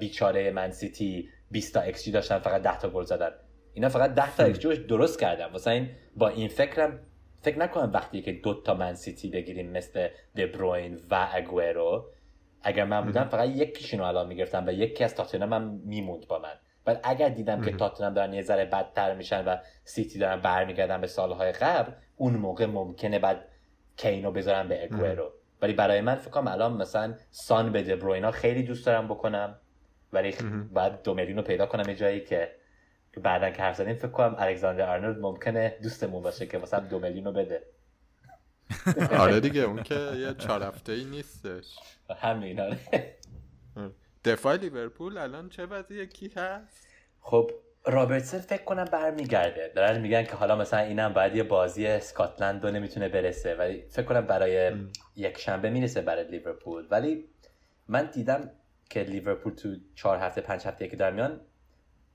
بیچاره من سیتی 20 تا ایکس جی داشتن فقط 10 تا گل زدن. اینا فقط 10 تا جی درست کردن. واسه این با این فکرم فکر نکنم وقتی که دو تا من سیتی بگیریم مثل دبروین و اگوئرو اگر من بودم فقط یکیشون رو الان می‌گرفتم و یکی از تاتنهام هم میموند با من. بعد اگر دیدم که تاتنهام دارن یه ذره بدتر میشن و سیتی دارن برمیگردن به سالهای قبل اون موقع ممکنه بعد کینو بذارم به اگوئرو ولی برای من فکر کنم الان مثلا سان به دبروینا خیلی دوست دارم بکنم ولی خ- باید دو میلیون رو پیدا کنم یه جایی که که بعدا که حرف زدیم فکر کنم الکساندر آرنولد ممکنه دوستمون باشه که مثلا دو میلیون رو بده. [laughs] آره دیگه اون که یه چهار هفته ای نیستش. همین آره. دفاع لیورپول الان چه وضعیه؟ کی هست؟ خب رابرتسن فکر کنم برمیگرده. دارن میگن که حالا مثلا اینم باید یه بازی اسکاتلند رو نمی‌تونه برسه ولی فکر کنم برای یک شنبه می‌رسه برای لیورپول. ولی من دیدم که لیورپول تو چهار هفته پنج هفته که در میان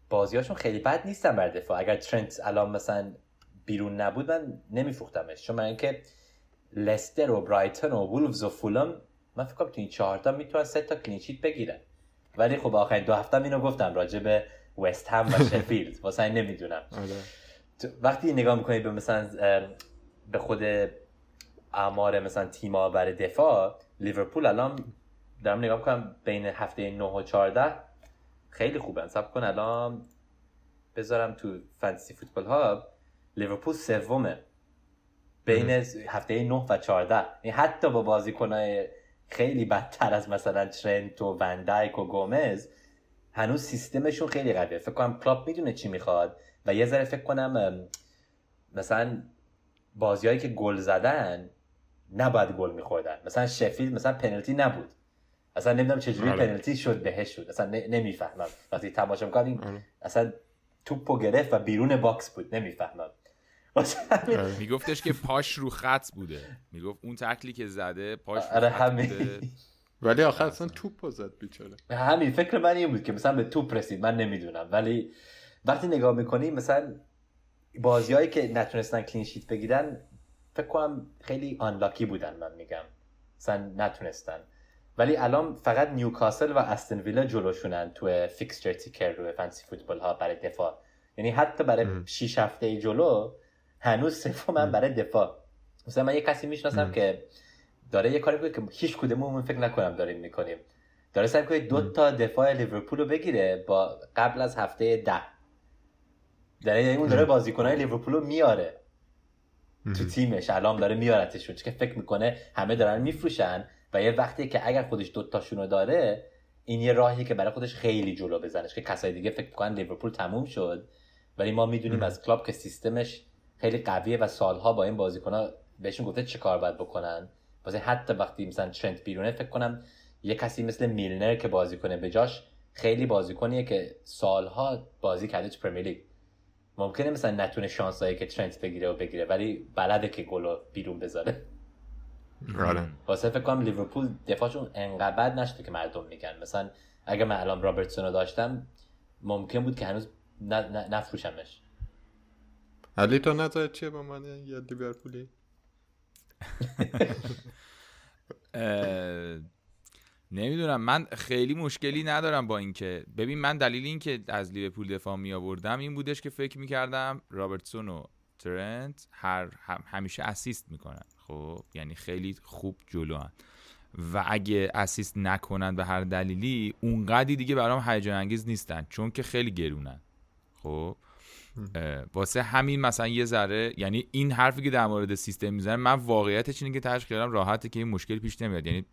بازیاشون خیلی بد نیستن بر دفاع. اگر ترنت الان مثلا بیرون نبود من نمیفروختمش. چون من اینکه لستر و برایتون و وولفز و فولم من فکر کنم تو این چهارتا می‌تونن سه تا clean sheet بگیرن. ولی خب آخرین دو هفته اینو گفتم راجع به وست هم و [laughs] شفیلد واسه این نمی‌دونم. آره. وقتی نگاه می‌کنی به مثلا به خود اعمار مثلا تیما برای دفاع لیورپول الان دارم نگاه می‌کنم بین هفته 9 و 14 خیلی خوبن. سب کن الان بذارم تو فانتزی فوتبال ها لیورپول سومه. بین هفته 9 و 14 یعنی حتی با بازیکنای خیلی بدتر از مثلا ترنت و وندایک و گومز. هنوز سیستمشون خیلی قویه. فکر کنم کلاب می‌دونه چی می‌خواد و یه ذره فکر کنم مثلا بازیهایی که گل زدن نباید گل میخوردن. مثلا شفیلد مثلا پنالتی نبود. اصلا نمی‌دونم چجوری آره. پنالتی شد بهش شد. اصلا نمی‌فهمم. وقتی تماشا می‌کنم این آره. اصلا توپو گرفت و بیرون box بود. نمی‌فهمم. همین. آره. میگفتش که پاش رو خط بوده. می‌گفت اون تکلی که زده پاش رو آره خط بوده. ولی آخر اصلا توپ زد بیچاره. همین فکر من این بود که مثلا به توپ رسید من نمی‌دونم. ولی وقتی نگاه می‌کنی مثلا بازیهایی که نتونستن clean sheet بگیرن فکر کنم خیلی unlucky بودن من میگم. مثلا نتونستن. ولی الان فقط نیوکاسل و استن ویلا جلوشونن تو fixture ticker رو Fantasy Football Hub برای دفاع. یعنی حتی برای 6 هفته جلو هنوز سومن برای دفاع. مثلا من یه کسی می‌شناسم که داره یه کاری می‌کنه که هیچ کدوممون فکر نکنم داریم می‌کنیم. داره سعی می‌کنه دو تا دفاع لیورپول رو بگیره با قبل از هفته ده. داره یعنی اون داره بازیکنهای لیورپول رو میاره. تو تیمش. الان داره میارتشون. چون که فکر می‌کنه همه دارن میفروشن و یه وقتی که اگر خودش دوتاشون رو داره این یه راهی که برای خودش خیلی جلو بزنش. که کسای دیگه فکر می‌کنن لیورپول تموم شد. ولی ما می‌دونیم از کلاب که سیستمش خیلی قویه و سالها با این بازیکنها بهشون گفته چه کار باید بکنن. واسه حتی وقتی مثلا ترنت بیرونه فکر کنم یه کسی مثل میلنر که بازی کنه به جاش خیلی بازیکنیه که سالها بازی کرده تو پرمیر لیگ. ممکنه مثلا نتونه شانسایی که ترنت بگیره و بگیره ولی بلده که گل بیرون بذاره. آره. واسه فکر کنم لیورپول دفاعشون انقدر بد نشده که مردم میگن. مثلا اگه من الان رابرتسون رو داشتم ممکن بود که هنوز نفروشمش. علی تو نظر چیه با من یه لیورپولی؟ نمی‌دونم. من خیلی مشکلی ندارم با اینکه ببین من دلیل اینکه از لیورپول دفاع می آوردم این بودش که فکر می‌کردم رابرتسون و ترنت هر همیشه اسیست می‌کنن. خب؟ یعنی خیلی خوب جلو هن. و اگه اسیست نکنن به هر دلیلی اونقدی دیگه برام هیجان انگیز نیستن چون که خیلی گرونن. خب؟ واسه همین مثلا یه ذره یعنی این حرفی که در مورد سیستم می‌زنه من واقعیتش اینه که تاش خیالم راحته که این مشکل پیش نمیاد. یعنی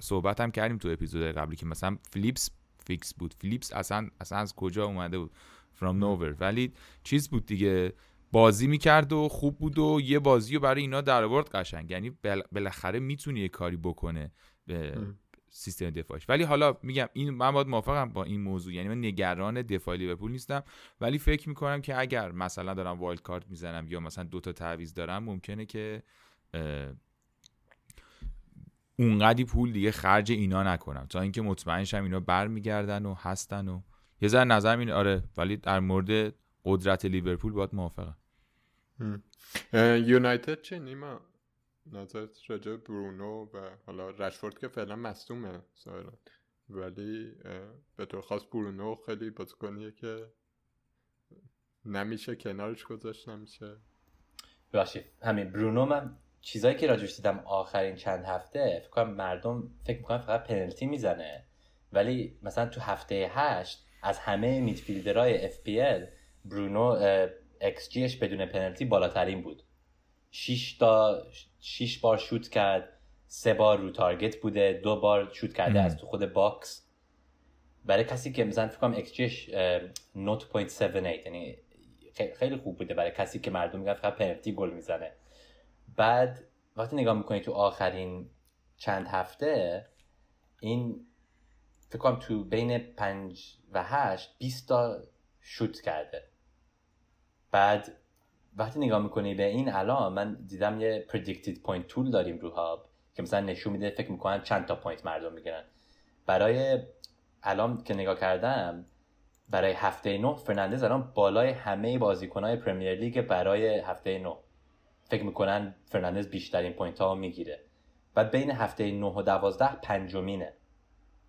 صحبت هم کردیم تو اپیزود قبلی که مثلا فلیپس fix بود. فلیپس اصلا اصلا از کجا اومده بود؟ from nowhere ولی چیز بود دیگه بازی می‌کرد و خوب بود و یه بازی رو برای اینا در آورد قشنگ. یعنی بالاخره می‌تونه یه کاری بکنه سیستم دفاعش ولی حالا میگم این من باید موافقم با این موضوع. یعنی من نگران دفاع لیورپول نیستم. ولی فکر می‌کنم که اگر مثلا دارم وایلد کارت می‌زنم یا مثلا دو تا تعویض دارم ممکنه که اونقدی پول دیگه خرج اینا نکنم. تا اینکه مطمئن شم اینا برمیگردن و هستن و یه ذره نظر این آره ولی در مورد قدرت لیورپول باید موافقم. یونایتد چه نیما؟ نظرت راجع برونو و حالا رشفورد که فعلا مصدومه ظاهرا ولی به طور خاص برونو خیلی بازیکنیه که نمیشه کنارش گذاشت نمیشه. باشید همین برونو من چیزایی که راجعش دیدم آخرین چند هفته فکر کنم مردم فکر می‌کنن فقط پنالتی می‌زنه. ولی مثلا تو هفته هشت از همه میدفیلدرهای FPL برونو اکس جیش بدون پنالتی بالاترین بود. 6 تا 6 بار شوت کرد سه بار رو target بوده دو بار شوت کرده از تو خود box. برای کسی که مثلا فکر کنم G ش 0.78 یعنی خیلی خوب بوده برای کسی که مردم میگن فقط پنالتی گل می‌زنه. بعد وقتی نگاه می‌کنی تو آخرین چند هفته این فکر کنم تو بین 5 و 8 20 تا شوت کرده. بعد وقتی نگاه می‌کنی به این الان من دیدم یه predicted point tool داریم رو Hub که مثلا نشون میده فکر می‌کنن چند تا point مردم می‌گیرن. برای الان که نگاه کردم برای هفته نه فرناندز الان بالای همه بازیکنهای Premier League برای هفته نه فکر می‌کنن فرناندز بیشترین point ها می‌گیره. بعد بین هفته 9 و 12 پنجمینه.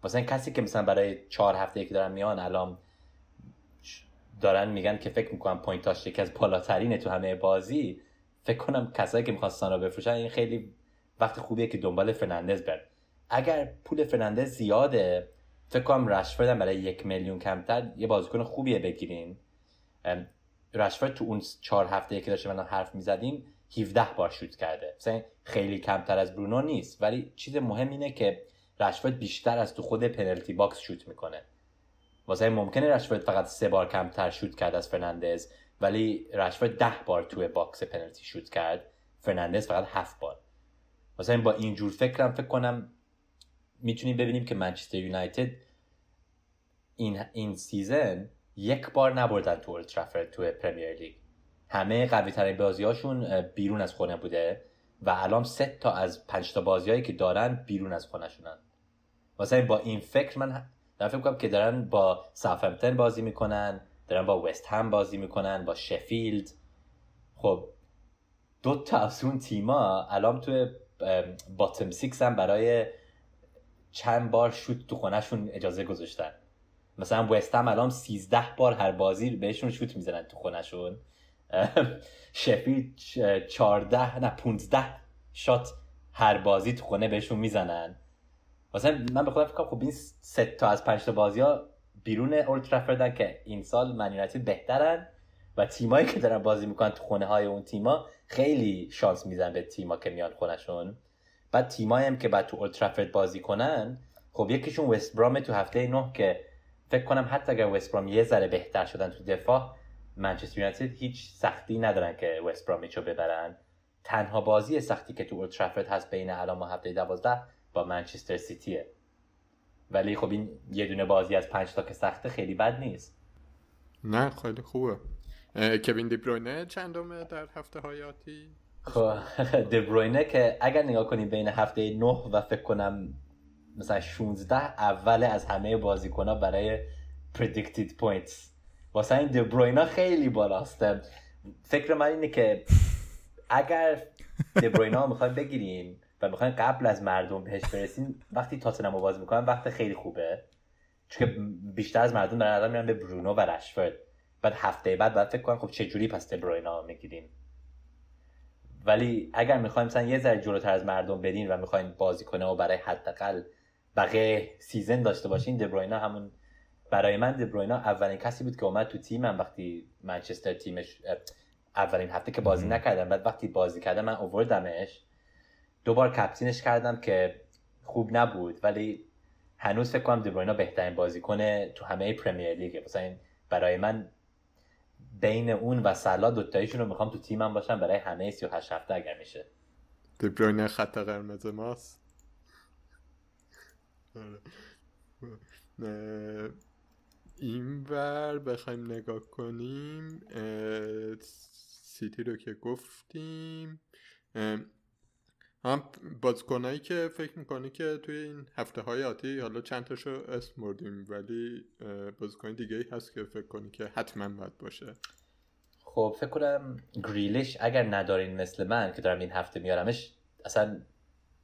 مثلا کسی که مثلا برای چهار هفته که دارن میان الان دارن میگن که فکر می‌کنم point اش یکی از بالاترینه تو همه بازی. فکر کنم کسایی که می‌خواستن رو بفروشن این خیلی وقت خوبیه که دنبال فرناندز برن. اگر پول فرناندز زیاده فکر کنم رشفورد برای یک میلیون کمتر یه بازیکن خوبیه بگیرین. رشفورد تو اون چهار هفته که داشتیم حرف می‌زدیم 17 بار شوت کرده. مثلا خیلی کمتر از برونو نیست ولی چیز مهم اینه که رشفورد بیشتر از تو خود penalty box شوت می‌کنه. واسه ممکنه رشفورد فقط سه بار کمتر شوت کرد از فرناندز ولی رشفورد ده بار توی box پنالتی شوت کرد. فرناندز فقط هفت بار. واسه با اینجور فکرم فکر کنم می‌تونیم ببینیم که منچستر یونایتد این این season یک بار نبردن تو Old Trafford تو Premier League. همه قوی ترین بازی هاشون بیرون از خونه بوده و الان سه تا از پنج تا بازیهایی که دارن بیرون از خونه شونن واسه با این فکر من دارم فکر که دارن با ساوتهمپتون بازی می‌کنن دارن با وست هم بازی می‌کنن با شفیلد خب دو تا از اون تیما الان توی bottom six هم برای چند بار شوت تو خونهشون اجازه گذاشتن. مثلا وست هم الان 13 بار هر بازی بهشون شوت می‌زنن تو خونهشون. شفیلد 14 نه 15 شات هر بازی تو خونه بهشون می‌زنن. مثلا من به خودم فکر خب این سه تا از پنج تا بازی ها بیرون اولترافردن که این سال منیونتی بهترن و تیمایی که دارن بازی می‌کنن تو خونه های اون تیما خیلی شانس میزن به تیما که میان خونهشون. بعد تیمایی هم که بعد تو اولترافرد بازی کنن خب یکیشون وست برام تو هفته نه که فکر کنم حتی اگر وست برام یه ذره بهتر شدن تو دفاع منچستر یونایتد هیچ سختی ندارن که وست برامیچو ببرن. تنها بازی سختی که تو اولترافرد هست بین الان و هفته دوازده با منچستر سیتیه. ولی خب این یه دونه بازی از پنج تا که سخته خیلی بد نیست. نه خیلی خوبه. کوین دیبروینه چندمه در هفته هایاتی خب [laughs] دیبروینه که اگر نگاه کنیم بین هفته نه و فکر کنم مثلا 16 اول از همه بازیکن ها برای predicted points. واسه این دیبروینا خیلی بالاست. فکر من اینه که اگر [laughs] دبروینا می‌خوایم بگیریم و می‌خوایم قبل از مردم بهش برسیم وقتی تاتنهام باز می‌کنن وقت خیلی خوبه. چون بیشتر از مردم در نظر میرن به برونو و رشفورد. بعد هفته بعد بعد فکر کنم خب چه جوری پس دبروینا می‌گیریم. ولی اگر می‌خوایم مثلا یه ذره جلوتر از مردم برین و می‌خوایم بازی کنه و برای حداقل بقیه سیزن داشته باشین دبروینا همون برای من دبروینا اولین کسی بود که اومد تو تیمم وقتی منچستر تیمش اولین هفته که بازی نکردم. بعد وقتی بازی کردم من اووردمش. دوبار کپتینش کردم که خوب نبود ولی هنوز فکر کنم دبروینا بهترین بازیکن تو همه پرمیر لیگه. مثلا برای من بین اون و سلا دوتاییشون رو می‌خوام تو تیمم باشم برای همه 38 هفته اگر میشه. دبروینه خط قرمز ماست. این ور بخوایم نگاه کنیم سیتی رو که گفتیم. هم بازیکنایی که فکر می‌کنی که توی این هفته های آتی حالا چند تاشو اسم بردیم ولی بازیکن دیگه ای هست که فکر کنی که حتما باید باشه. خب فکر کنم گریلیش اگر ندارین مثل من که دارم این هفته میارمش اصلا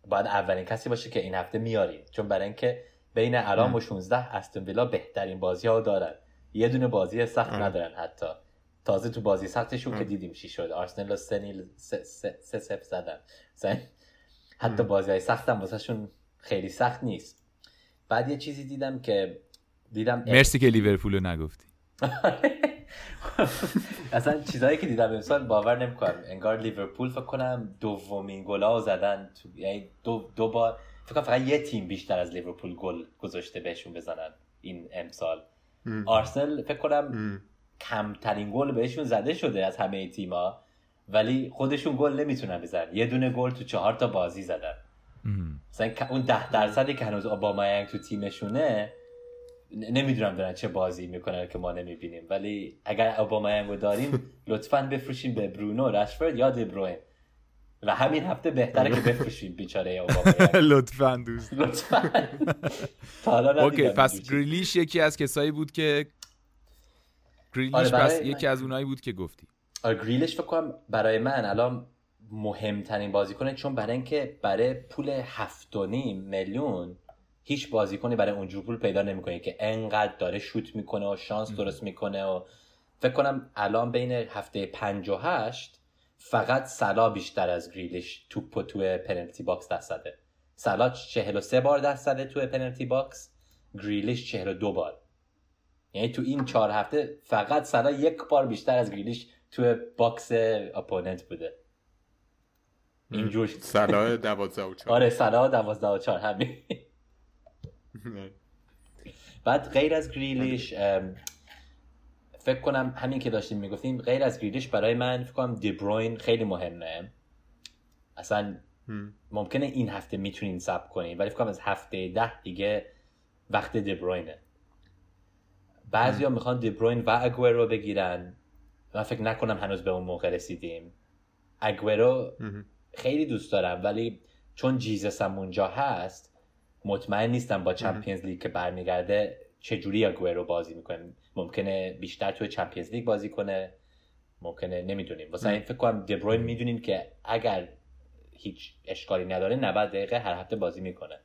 باید اولین کسی باشه که این هفته میارین. چون برای اینکه بین الان و 16 استون ویلا بهترین بازی ها دارن. یه دونه بازی سخت ندارن حتی. تازه تو بازی سختشون که دیدیم چی شد. آرسنال و سنیل سه سف زدن. حتی بازی های سخت هم واسهشون خیلی سخت نیست. بعد یه چیزی دیدم که دیدم مرسی که لیورپول رو نگفتی. [laughs] اصلا چیزایی که دیدم امسال باور نمی‌کنم. انگار لیورپول فکر کنم دومین گلا زدن تو یعنی دو, دو بار فکر فقط یه تیم بیشتر از لیورپول گل گذاشته بهشون بزنن این امسال. آرسنال فکر کنم کمترین گل بهشون زده شده از همه تیما ولی خودشون گل نمی‌تونن بزنن. یه دونه گل تو چهار تا بازی زدن. مثلا اون ده درصدی که هنوز اوبامیانگ تو تیمشونه نمی‌دونم دارن چه بازی می‌کنن که ما نمی‌بینیم. ولی اگر اوبامیانگ رو داریم [laughs] لطفا بفروشیم به برونو رشفورد یا دبروین و همین هفته بهتره که بفروشیم بیچاره اوبامیانگ [laughs] لطفا دوست. لطفا. اوکی پس گریلیش یکی از کسایی بود که گریلیش آره پس یکی از اونایی بود که گفتی. آره گریلش فکر کنم برای من الان مهمترین بازیکنه چون برای اینکه برای پول هفت و نیم میلیون هیچ بازیکنی برای اونجور پول پیدا نمی‌کنه که انقدر داره شوت می‌کنه و شانس درست می‌کنه و فکر کنم الان بین هفته پنج و هشت فقط سلا بیشتر از گریلش توپ و توی penalty box دست زده سلا 43 بار دست زده توی penalty box گریلیش 42 بار. یعنی تو این چهار هفته فقط سلا یک بار بیشتر از گریلیش تو box opponent بوده. اینجور سلا دوازده و چار آره سلا دوازده و چار همین. بعد غیر از گریلیش فکر کنم همین که داشتیم می‌گفتیم غیر از گریلیش برای من فکر کنم دیبروین خیلی مهمه. اصلا ممکنه این هفته می‌تونین سب کنین ولی فکر کنم از هفته ده دیگه وقت دیبروینه بعضی ها می‌خوان دیبروین و اگویر رو بگیرن. من فکر نکنم هنوز به اون موقع رسیدیم. اگورو خیلی دوست دارم ولی چون جیزس هم اونجا هست مطمئن نیستم با Champions League که برمیگرده چجوری اگورو بازی می‌کنه. ممکنه بیشتر توی Champions League بازی کنه. ممکنه نمی‌دونیم. واسه این فکر کنم دبروین می‌دونیم که اگر هیچ اشکالی نداره 90 دقیقه هر هفته بازی می‌کنه.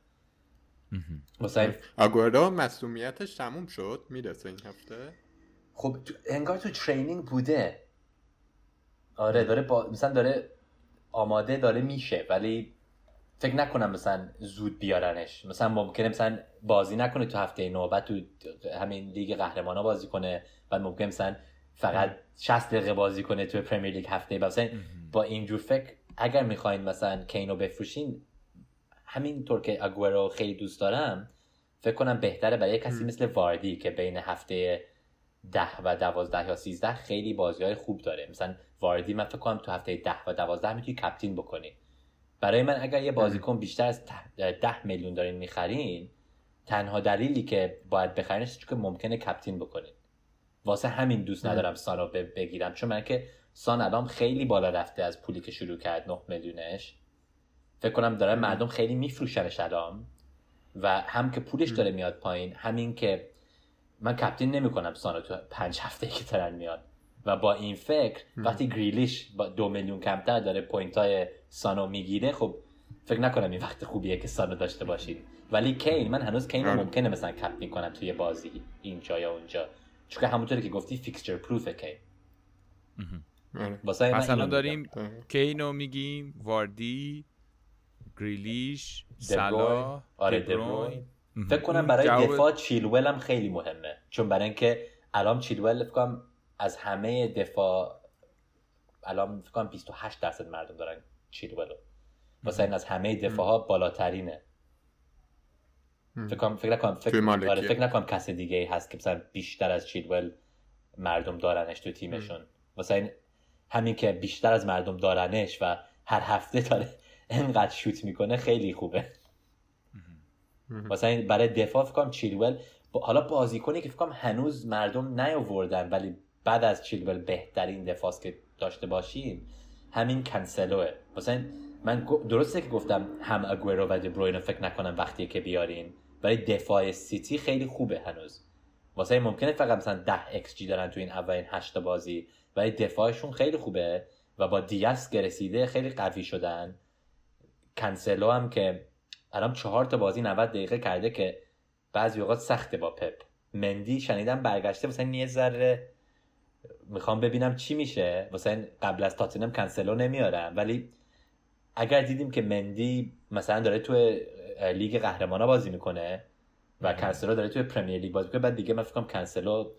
واسه اگورو مصدومیتش تموم شد؟ می‌رسه این هفته؟ خب انگار تو training بوده. آره داره با... مثلا داره آماده داره میشه ولی فکر نکنم مثلا زود بیارنش. مثلا ممکنه مثلا بازی نکنه تو هفته نوبت تو همین لیگ قهرمانا بازی کنه و ممکنه مثلا فقط 60 دقیقه بازی کنه تو پرمیر لیگ هفته. مثلا با اینجور فکر اگر می‌خواین مثلا کینو بفروشین همینطور که اگورو خیلی دوست دارم فکر کنم بهتره برای کسی مثل واردی که بین هفته ده و دوازده یا سیزده خیلی بازی های خوب داره. مثلا واردی من فکر کنم تو هفته ده و دوازده می‌تونی کپتین بکنی. برای من اگر یه بازیکن بیشتر از ده میلیون دارین می‌خرین تنها دلیلی که باید بخرینش چون که ممکنه کپتین بکنین. واسه همین دوست ندارم سان رو بگیرم چون من که سان الان خیلی بالا رفته از پولی که شروع کرد 9 میلیونش. فکر کنم داره مردم خیلی میفروشنش الان و هم که پولش داره میاد پایین همین که من کپتین نمی‌کنم سانو تو پنج هفته که ترن میاد و با این فکر وقتی گریلیش با دو میلیون کمتر داره پوینت های سانو می‌گیره خب فکر نکنم این وقت خوبیه که سانو داشته باشید ولی کین من هنوز کین رو آره. ممکنه مثلا کپ می‌کنم توی بازی اینجا یا اونجا چون که همونطوری که گفتی فیکسچر پروف کین آره. واسه مثلا اینو داریم میگم. کینو میگیم واردی گریلیش. سلا آره دبروین. فکر کنم برای جواب- دفاع چیلول هم خیلی مهمه. چون برای اینکه الان چیلول فکر کنم از همه دفاع الان فکر کنم 28 درصد مردم دارن چیلول رو واسه این از همه دفاع ها بالاترینه. فکر کنم فکر نکنم فکر. آره فکر نکنم کس دیگه ای هست که مثلا بیشتر از چیلول مردم دارنش تو تیمشون. واسه این همین که بیشتر از مردم دارنش و هر هفته داره [laughs] انقدر شوت می‌کنه خیلی خوبه. این برای دفاع فکر کنم چیلول حالا بازیکنی که فکر هنوز مردم نیاوردن ولی بعد از چیلول بهترین دفاع که داشته باشیم همین کنسلوه. این من درسته که گفتم هم اگویرو و دبروین رو فکر نکنم وقتی که بیارین ولی دفاع سیتی خیلی خوبه هنوز. واسه ممکنه فقط مثلا 10 ایکس جی دارن تو این اولین هشت بازی ولی دفاعشون خیلی خوبه و با دیاس که رسیده خیلی قوی شدن. کنسلو هم که الان چهار تا بازی 90 دقیقه کرده که بعضی اوقات سخته با پپ. مندی شنیدم برگشته مثلا یه ذره می‌خوام ببینم چی میشه. مثلا قبل از تاتنم کنسلو نمیارم. ولی اگر دیدیم که مندی مثلا داره تو لیگ قهرمانا بازی می‌کنه و کنسلو داره توی Premier League بازی می‌کنه بعد دیگه من فکر کنم کنسلو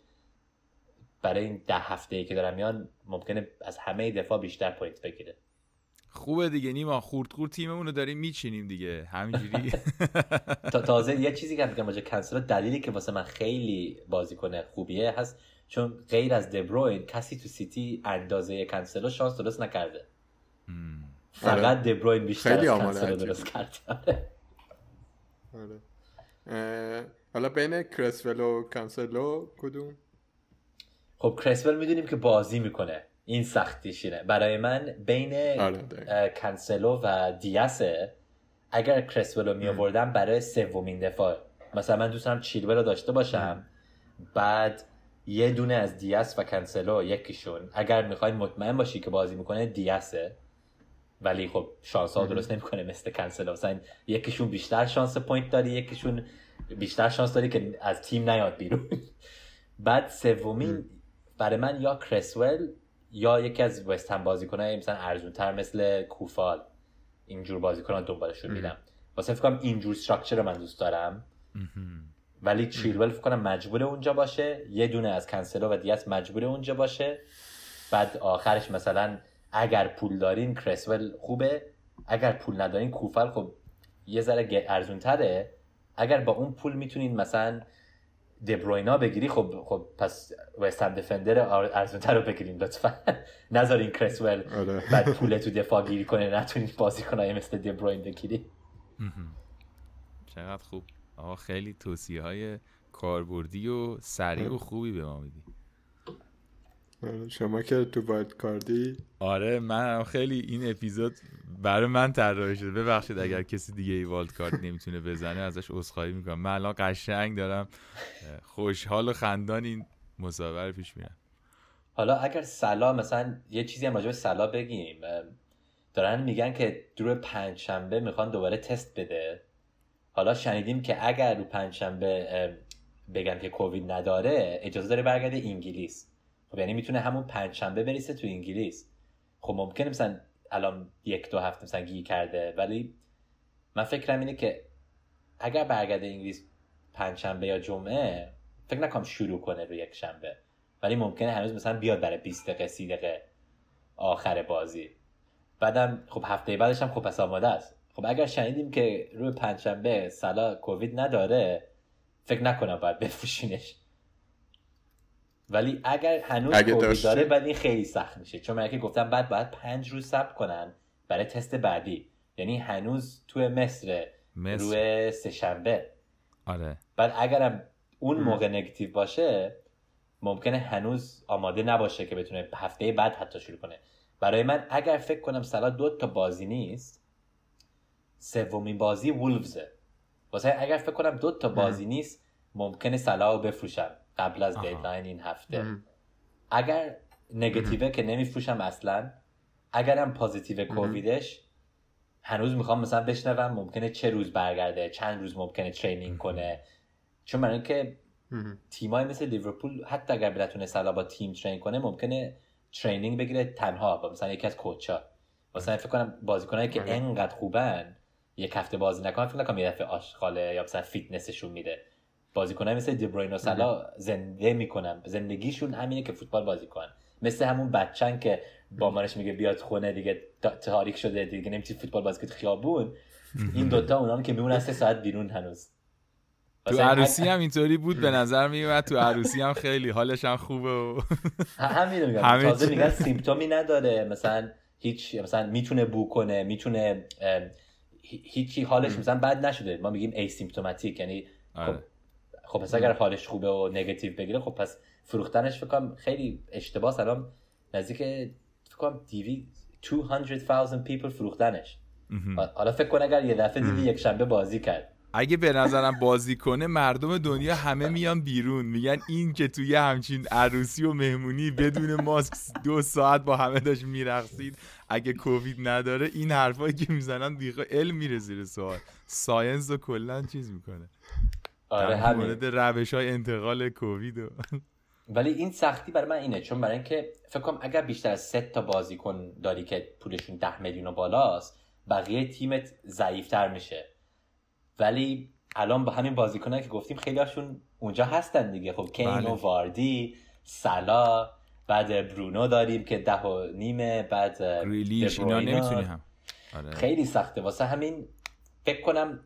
برای این ده هفته ای که دارم میان ممکنه از همه دفاع بیشتر point بگیره. خوبه دیگه نیما خورد خورد تیممون رو داریم میچینیم دیگه همینجوری [laughs] تا تازه یه چیزی که میگم راجع کنسلو دلیلی که واسه من خیلی بازیکن خوبیه هست چون غیر از دبروین کسی تو سیتی اندازه کنسلو شانس درست نکرده. فقط دبروین بیشتر خیلی کنسلو. درست کرده [laughs] آره. حالا بین کرسول و کانسلو کدوم خب کرسول می‌دونیم که بازی می‌کنه این سختیش اینه برای من بین آره، کنسلو و دیاسه اگر کرسول رو میآوردم برای سومین دفاع. مثلا من دوست دارم چیلوه رو داشته باشم بعد یه دونه از دیاس و کنسلو یکیشون. اگر می‌خواین مطمئن باشی که بازی می‌کنه دیاسه. ولی خب شانس ها درست نمی‌کنه مثل کنسلو مثلا یکیشون بیشتر شانس point داری یکیشون بیشتر شانس داری که از تیم نیاد بیرون. [laughs] بعد سومین برای من یا کرسول یا یکی از وست هم بازیکنای مثلا ارزون تر مثل کوفال اینجور بازیکنان دنبالشون میرم. واسه فکر کنم اینجور structure رو من دوست دارم. ولی چیلول فکر کنم مجبور اونجا باشه. یه دونه از کنسلو و دیاس مجبور اونجا باشه. بعد آخرش مثلا اگر پول دارین کرسول خوبه. اگر پول ندارین کوفل خب یه ذره ارزون تره اگر با اون پول می‌تونین مثلا دبروینا بگیری خب خب پس وستن دفندر ارزون تر رو بگیرین لطفا. [laughs] نذارین کرسول آره. [laughs] بعد [laughs] پول تو دفاع گیری کنه نتونین بازی کنه مثل دبروین بگیری. چقدر خوب. آقا خیلی توصیه های کاربردی و سریع و خوبی به ما میدی. شما که تو wildcard ی؟ آره من خیلی این اپیزود برای من طراحی شده. ببخشید اگر کسی دیگه ای wildcard نمی‌تونه بزنه ازش عذرخواهی می‌کنم. من الان قشنگ دارم خوشحال و خندان این مسابقه رو پیش میرم. حالا اگر سلا مثلا یه چیزی هم راجع به سلا بگیم. دارن میگن که دور پنجشنبه می‌خوان دوباره تست بده. حالا شنیدیم که اگر رو پنجشنبه بگن که کووید نداره اجازه داره برگرده انگلیس. خب یعنی می‌تونه همون پنجشنبه بریسه تو انگلیس. خب ممکنه مثلا الان یک دو هفته مثلا گیر کرده ولی من فکرم اینه که اگر برگرده انگلیس پنجشنبه یا جمعه فکر نکنم شروع کنه رو یک شنبه. ولی ممکنه هنوز مثلا بیاد برای 20 دقیقه 30 دقیقه آخر بازی. بعدم خب هفته بعدش هم خب پس آماده است. خب اگر شنیدیم که روی پنجشنبه سلا کووید نداره فکر نکنم باید بفروشینش. ولی اگر هنوز اگه کووید داشتی. داره بعد این خیلی سخت میشه. چون من که گفتم بعد باید پنج روز صبر کنن برای تست بعدی. یعنی هنوز توی مصر مصر. روی سهشنبه آره. بعد اگرم اون موقع نگتیو باشه ممکنه هنوز آماده نباشه که بتونه هفته بعد حتی شروع کنه. برای من اگر فکر کنم صلاح دو تا بازی نیست سومین بازی وولفزه واسه اگر فکر کنم دو تا بازی نیست ممکنه صلاح رو بفروشم. قبل از. deadline این هفته. ام. اگر نگتیوه که نمیفروشم اصلا اگرم positive کوویدش هنوز می‌خوام مثلا بشنوم ممکنه چه روز برگرده چند روز ممکنه training کنه. چون برای اینکه تیمای مثل لیورپول حتی اگر بتونه صلاح با تیم train کنه ممکنه training بگیره تنها با مثلا یکی از coach ا مثلا فکر کنم بازیکنایی که آره. انقدر خوبن یک هفته بازی نکنن فکر نکنم یه دفعه آشغاله یا مثلا فیتنسشون میده. بازیکنای مثل دیبروین و صلاح زنده می‌کنن. زندگیشون همینه که فوتبال بازی کنن. مثل همون بچن که مامانش میگه بیاد خونه دیگه تاریک شده دیگه نمی‌تونی فوتبال بازی کنی خیابون. این دوتا اونان که میمونن سه ساعت بیرون هنوز. تو عروسی هم اینطوری بود به نظر میومد تو عروسی هم خیلی حالش هم خوبه و همین میگم. تازه. میگن سیمپتومی نداره. مثلا هیچ مثلا می‌تونه بو کنه می‌تونه هیچی حالش مثلا بد نشده. ما میگیم ای سیمپتوماتیک یعنی آره. خب پس اگر حالش خوبه و نگاتیو بگیره خب پس فروختنش فکر کنم خیلی اشتباه الان نزدیک فکر کنم دیوی 200,000 people فروختنش. حالا فکر کن اگر یه دفعه دیدی یک شنبه بازی کرد. اگه به نظرم بازی کنه مردم دنیا همه میان بیرون. میگن این که توی همچین عروسی و مهمونی بدون ماسک دو ساعت با همه داشت میرقصید. اگه کووید نداره این حرفایی که می‌زنن دیگه علم میره زیر سوال. ساینس رو کلا چیز می‌کنه. آره همین مورد روش های انتقال کووید و [laughs] ولی این سختی برای من اینه چون برای اینکه فکر کنم اگر بیشتر از سه تا بازیکن داری که پولشون ده میلیون و بالاست بقیه تیمت ضعیفتر میشه ولی الان با همین بازیکنایی که گفتیم خیلی هاشون اونجا هستن دیگه خب کین بله. و واردی صلاح بعد برونو داریم که ده و نیمه بعد گریلیش اینا. نمی‌تونی هم آره. خیلی سخته واسه همین فکر کنم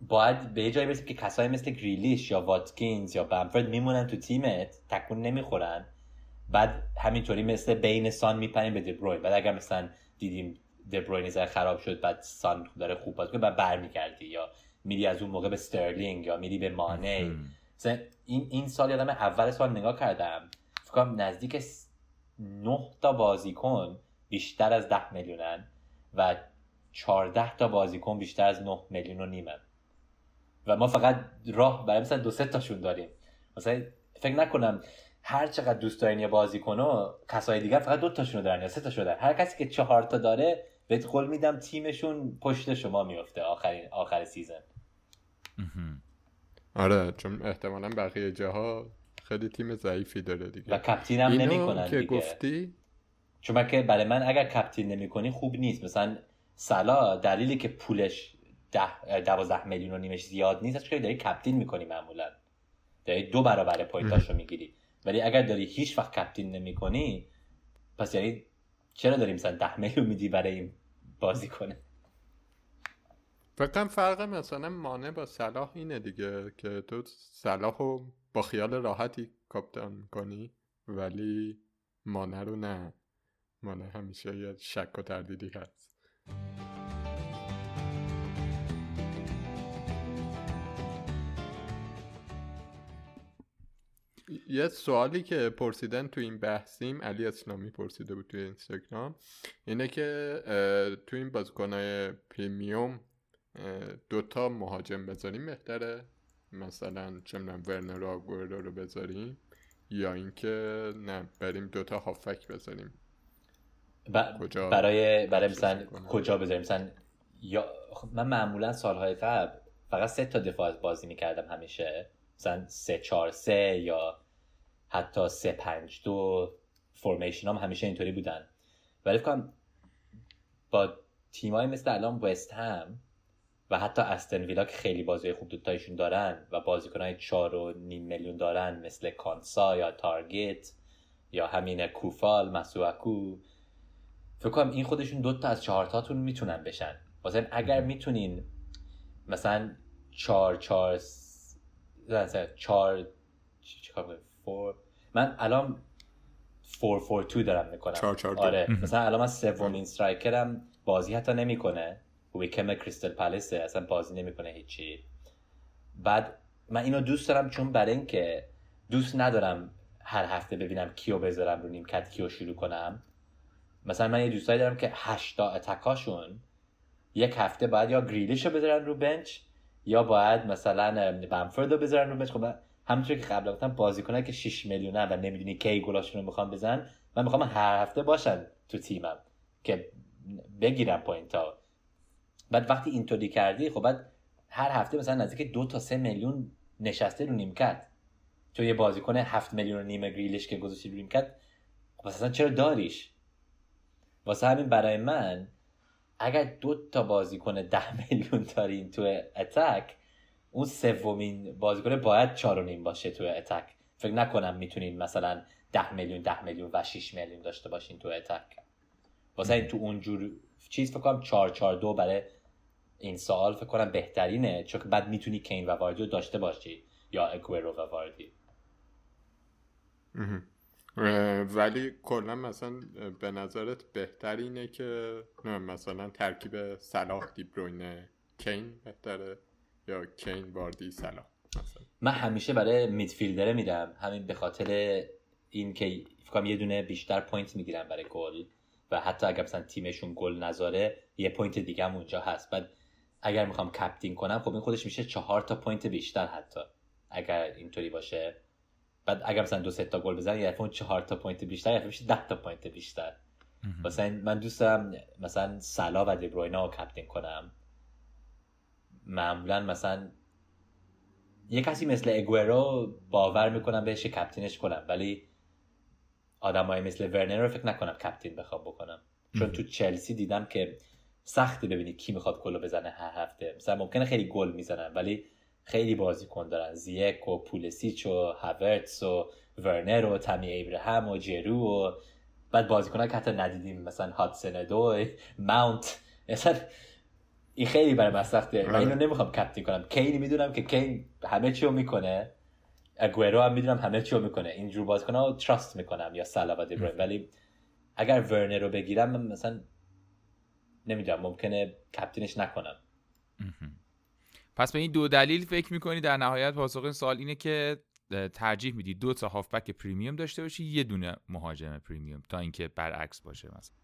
باید به جایی برسیم که کسایی مثل گریلیش یا واتکینز یا بمفرد میمونن تو تیمت تکون نمی‌خورن. بعد همینطوری مثل بین سان میپریم به دبروین. بعد اگر مثلا دیدیم دبروین ذره خراب شد بعد سان داره خوب بازی کنه بعد برمیگردی یا میری از اون موقع به استرلینگ یا میری به مانه. مثلا این این سال یادم اول سال نگاه کردم فکر کنم نزدیک س- نه تا بازیکن بیشتر از ده میلیونن و 14 تا بازیکن بیشتر از 9 میلیون و نیمن و ما فقط راه برای مثلا دو سه تاشون داریم. مثلا فکر نکنم هر چقدر دوست دارین یه بازیکن و کسای دیگه فقط دو تاشونو دارن یا سه تاشونو دارن. هر کسی که چهار تا داره بهت قول میدم تیمشون پشت شما میفته آخرین آخر سیزن. آره چون احتمالا بقیه جاها خیلی تیم ضعیفی داره دیگه. و کپتین هم نمی‌کنن که دیگه. گفتی؟ چون که برای من اگر کپتین نمی‌کنی خوب نیست. مثلا سلا دلیلی که پولش ده دوازده میلیون و نیمش زیاد نیست. چون داری کپتین می‌کنی معمولا. داری دو برابر پوینتاشو می‌گیری. ولی اگر داری هیچ وقت کپتین نمی‌کنی پس یعنی چرا داری مثلا ده میلیون میدی برای این بازی کنه؟ فکر کنم فرق مثلا مانع با صلاح اینه دیگه که تو صلاح با خیال راحتی کاپتان می‌کنی ولی مانع رو نه. مانع همیشه یه شک و تردیدی هست. یه سوالی که پرسیدن تو این بحثیم علی اسلامی پرسیده بود توی اینستاگرام اینه که تو این بازیکنهای پریمیوم دوتا مهاجم بذاریم بهتره؟ مثلا چه ورنر آگورو رو بذاریم یا اینکه نه بریم دوتا هافک بذاریم؟ ب- کجا برای برای مثلا؟ کجا بذاریم؟ مثلا یا خب من معمولا سالهای قبل فقط سه تا دفاع از بازی می‌کردم همیشه. مثلا سه چهار سه یا حتی سه پنج دو فرمیشن هم همیشه اینطوری بودن. ولی کنم با تیمایی مثل الان وست هم و حتی استن ویلا که خیلی بازی خوب دوتایشون دارن و بازیکنهای چهار و نیم میلیون دارن مثل کانسا یا تارگت یا همین کوفال مسوکو فکر کنم این خودشون دو تا از چهار تاتون می‌تونن بشن. واسه اگر می‌تونین مثلا چهار چهار س- نه، مثلا چهار چی- چیکار؟ four من الان four four two دارم می‌کنم. چهار چهار دو. آره. مثلا الان من سومین striker م بازی حتی نمی‌کنه. ویکم کریستال پالیسه اصلا بازی نمی‌کنه هیچی. بعد من اینو دوست دارم چون برای اینکه دوست ندارم هر هفته ببینم کیو بذارم رو نیمکت کیو شروع کنم. مثلا من یه دوستایی دارم که هشتا attack اشون یک هفته باید یا گریلیش رو بذارن رو bench یا باید مثلا بمفورد رو بذارن رو bench خب همونطور که قبلا گفتم بازیکنایی که 6 میلیونه و نمی‌دونی کی گلاشون رو می‌خوان بزنن من می‌خوام هر هفته باشن تو تیمم که بگیرم point ها بعد وقتی اینطوری کردی خب بعد هر هفته مثلا نزدیک دو تا سه میلیون نشسته رو نیمکت. تو یه بازیکن هفت میلیون نیم گریلش که گذاشتی رو نیمکت خب اصلا چرا داریش؟ واسه همین برای من اگر دو تا بازیکن ده [laughs] میلیون دارین تو اتک اون سومین بازیکن باید چهار نیم باشه تو اتک فکر نکنم می‌تونین مثلا ده میلیون ده میلیون و 6 میلیون داشته باشین تو اتک واسه این تو اونجور چیز فکر کنم 4 4 2 برای این سوال فکر کنم بهترینه چون بعد می‌تونی کین و واردی رو داشته باشی یا اگویرو و واردی. ولی کلا مثلا به نظرت بهتر اینه که مثلا ترکیب صلاح دیبروینه کین بهتره یا کین واردی صلاح من همیشه برای midfielder ه میدم همین به خاطر این که فکرم یه دونه بیشتر point می‌گیرم برای گل و حتی اگر مثلا تیمشون گل نذاره یه point دیگه هم اونجا هست. بعد اگر می‌خوام captain کنم خب این خودش میشه چهار تا point بیشتر حتی. اگر اینطوری باشه. بعد اگر مثلا دو سه تا گل بزنه یه اون چهار تا point بیشتر یه میشه 10 تا point بیشتر. مثلا من دوست دارم مثلا صلاح و دیبروینا رو captain کنم. معمولا مثلا یه کسی مثل اگوئرو باور می‌کنم بهش captain ش کنم ولی آدمای مثل ورنر رو فکر نکنم captain بخوام بکنم. چون تو چلسی دیدم که سخته ببینی کی می‌خواد گل بزنه هر هفته. مثلا ممکنه خیلی گل می‌زنن ولی خیلی بازیکن دارن. زیک و پولسیچ و هاورتس و ورنر و تمی ایبراهام و جرو و بعد بازیکن که حتی ندیدیم مثلا هاتسن دو ماونت. مثلا این خیلی برای من سخته. و اینو نمی‌خوام کپتین کنم. کین می‌دونم که کین همه چی رو می‌کنه. اگوئرو هم می‌دونم همه چی رو می‌کنه. اینجور بازیکن ها تراست می‌کنم یا سلا و ولی اگر ورنر رو بگیرم من مثلا نمی‌دونم ممکنه کپتینش نکنم. پس به این دو دلیل فکر می‌کنی در نهایت پاسخ این سوال اینه که ترجیح میدی دو تا هافبک پریمیوم داشته باشی یه دونه مهاجم پریمیوم تا اینکه برعکس باشه مثلا.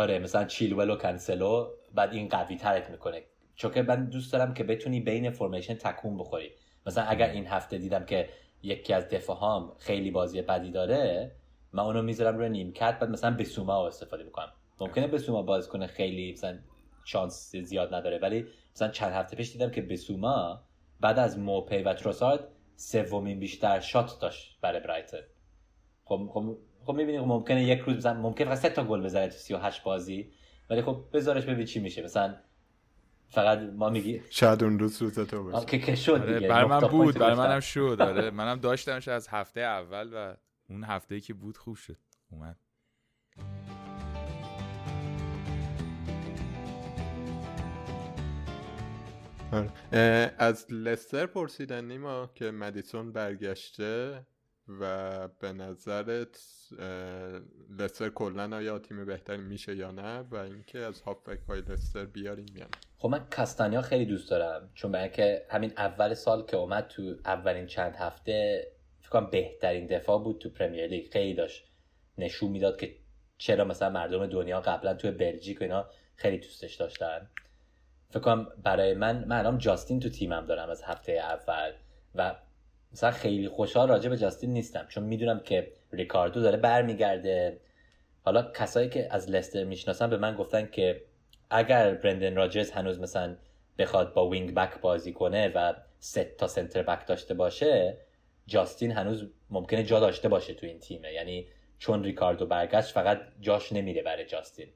آره مثلا چیلول و کنسلو بعد این قوی ترت می‌کنه. چون که من دوست دارم که بتونی بین فرمیشن تکون بخوری. مثلا اگر این هفته دیدم که یکی از دفاعام خیلی بازی بدی داره من اونو می‌ذارم روی نیمکت بعد مثلا به سوما استفاده می‌کنم. ممکنه به سوما باز کنه خیلی مثلا شانس زیاد نداره. ولی مثلا چند هفته پیش دیدم که بسوما بعد از موپی و تروسارد سومین بیشتر شات داشت برای برایتن خب خب خب می‌بینی خب ممکنه یک روز مثلا ممکن فقط سه تا گل بزنه تو 38 بازی. ولی خب بذارش ببین چی میشه. مثلا فقط ما میگی شاید اون روز روز تو باشه. که که شد آره برای من بود برای منم شد. آره [laughs] منم داشتمش از هفته اول و اون هفته که بود خوب شد. اومد. از لستر پرسیدن نیما که مدیسون برگشته و به نظرت لستر کلا آیا تیم بهتری میشه یا نه و اینکه از هافبک های لستر بیاریم یا خب من کستانیا خیلی دوست دارم چون برای که همین اول سال که اومد تو اولین چند هفته فکر کنم بهترین دفاع بود تو پرمیر لیگ. خیلی داشت نشون می‌داد که چرا مثلا مردم دنیا قبلا تو بلژیک و اینا خیلی دوستش داشتن. فکر کنم برای من من الان جاستین تو تیمم دارم از هفته اول و مثلا خیلی خوشحال راجع به جاستین نیستم چون می‌دونم که ریکاردو داره برمیگرده. حالا کسایی که از لستر می‌شناسن به من گفتن که اگر برندن راجرز هنوز مثلا بخواد با wing back بازی کنه و سه تا centre back داشته باشه جاستین هنوز ممکنه جا داشته باشه تو این تیمه. یعنی چون ریکاردو برگشت فقط جاش نمیره برای جاستین.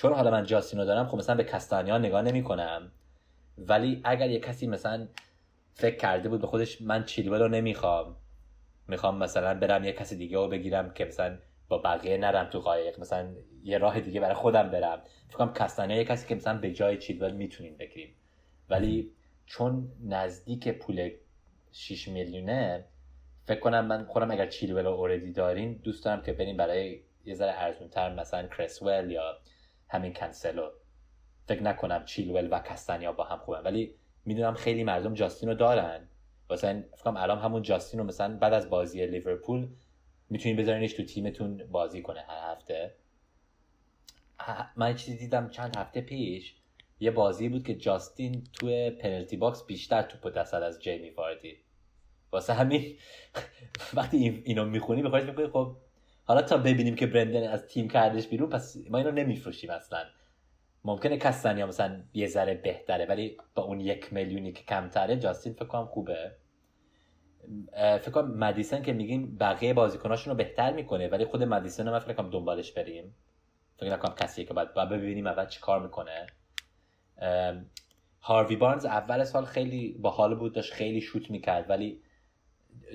چون حالا من جاستینو دارم خب مثلا به کستانیا نگاه نمی کنم ولی اگر یه کسی مثلا فکر کرده بود به خودش من چیلول رو نمی‌خوام می‌خوام مثلا برم یه کسی دیگه رو بگیرم که مثلا با بقیه نرم تو قایق مثلا یه راه دیگه برای خودم برم. فکرم کستانیا یه کسی که مثلا به جای چیلول می‌تونیم بگیریم. ولی چون نزدیک پول 6 میلیونه فکر کنم من خودم اگر چیلول اوردی دارین دوست دارم که بریم برای یه ذره ارزونتر مثلا کرسول یا همین کنسلو. فکر نکنم چیلول و کستنیا با هم خوبن. ولی می‌دونم خیلی مردم جاستین رو دارن. واسه فکرم الان همون جاستین رو مثلا بعد از بازی لیورپول می‌تونین بذارینش تو تیمتون بازی کنه هر هفته. من چیزی دیدم چند هفته پیش. یه بازی بود که جاستین توی penalty box بیشتر توپ داشت از جیمی واردی. واسه همین [laughs] وقتی اینو می‌خونی بخواهی می‌کنی خب حالا تا ببینیم که برندن از تیم کردش بیرون پس ما اینو نمیفروشیم اصلا. ممکنه کستنیا مثلا یه ذره بهتره ولی با اون یک میلیونی که کمتره جاستین فکر کنم خوبه. فکر کنم مدیسن که میگیم بقیه بازیکناشون بهتر می‌کنه ولی خود مدیسن رو من فکر کنم دنبالش بریم. فکر نکنم کسی که باید, باید ببینیم اول چی کار می‌کنه. هاروی بارنز اول سال خیلی با حال بود داشت خیلی شوت می‌کرد ولی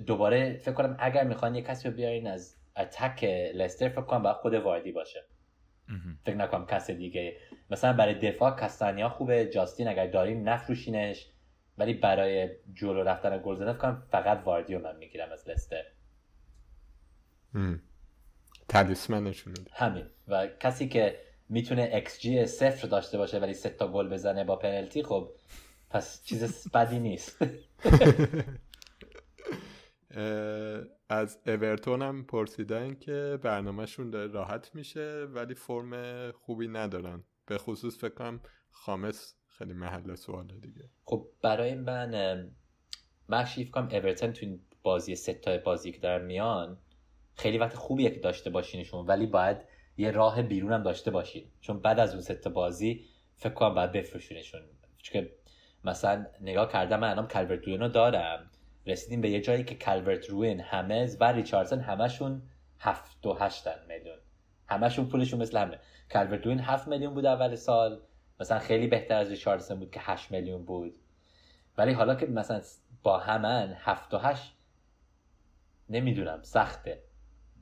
دوباره فکر کنم اگر می‌خوان یه کسی رو بیارین از اتک لستر فکر کنم باید خود واردی باشه. فکر نکنم کس دیگه. مثلا برای دفاع کستانیا خوبه جاستین اگر داریم نفروشینش ولی برای جلو رفتن گل زدن کنم فقط واردیو من می‌گیرم از لستر. talisman شون همین. و کسی که می‌تونه ایکس جی صفر داشته باشه ولی سه تا گل بزنه با پنالتی خب پس چیز بدی نیست. [laughs] از اورتون هم پرسیدن که برنامهشون داره راحت میشه ولی فرم خوبی ندارن. به خصوص فکر کنم خامس خیلی محل سواله دیگه. خب برای من من کنم اورتون تو این بازی ستا بازی که دارن میان خیلی وقت خوبیه که داشته باشینشون ولی باید یه راه بیرون هم داشته باشین. چون بعد از اون ستا بازی فکر کنم باید بفروشینشون. چون مثلا نگاه کردم من الان کالورت رو دارم. رسیدیم به یه جایی که کالورت روین خامس و ریچاردسون همشون هفت و هشتن میلیون. همشون پولشون مثل همه. کالورت روین هفت میلیون بود اول سال. مثلا خیلی بهتر از ریچاردسون بود که هشت میلیون بود. ولی حالا که مثلا با همن هفت و هشت نمی‌دونم سخته.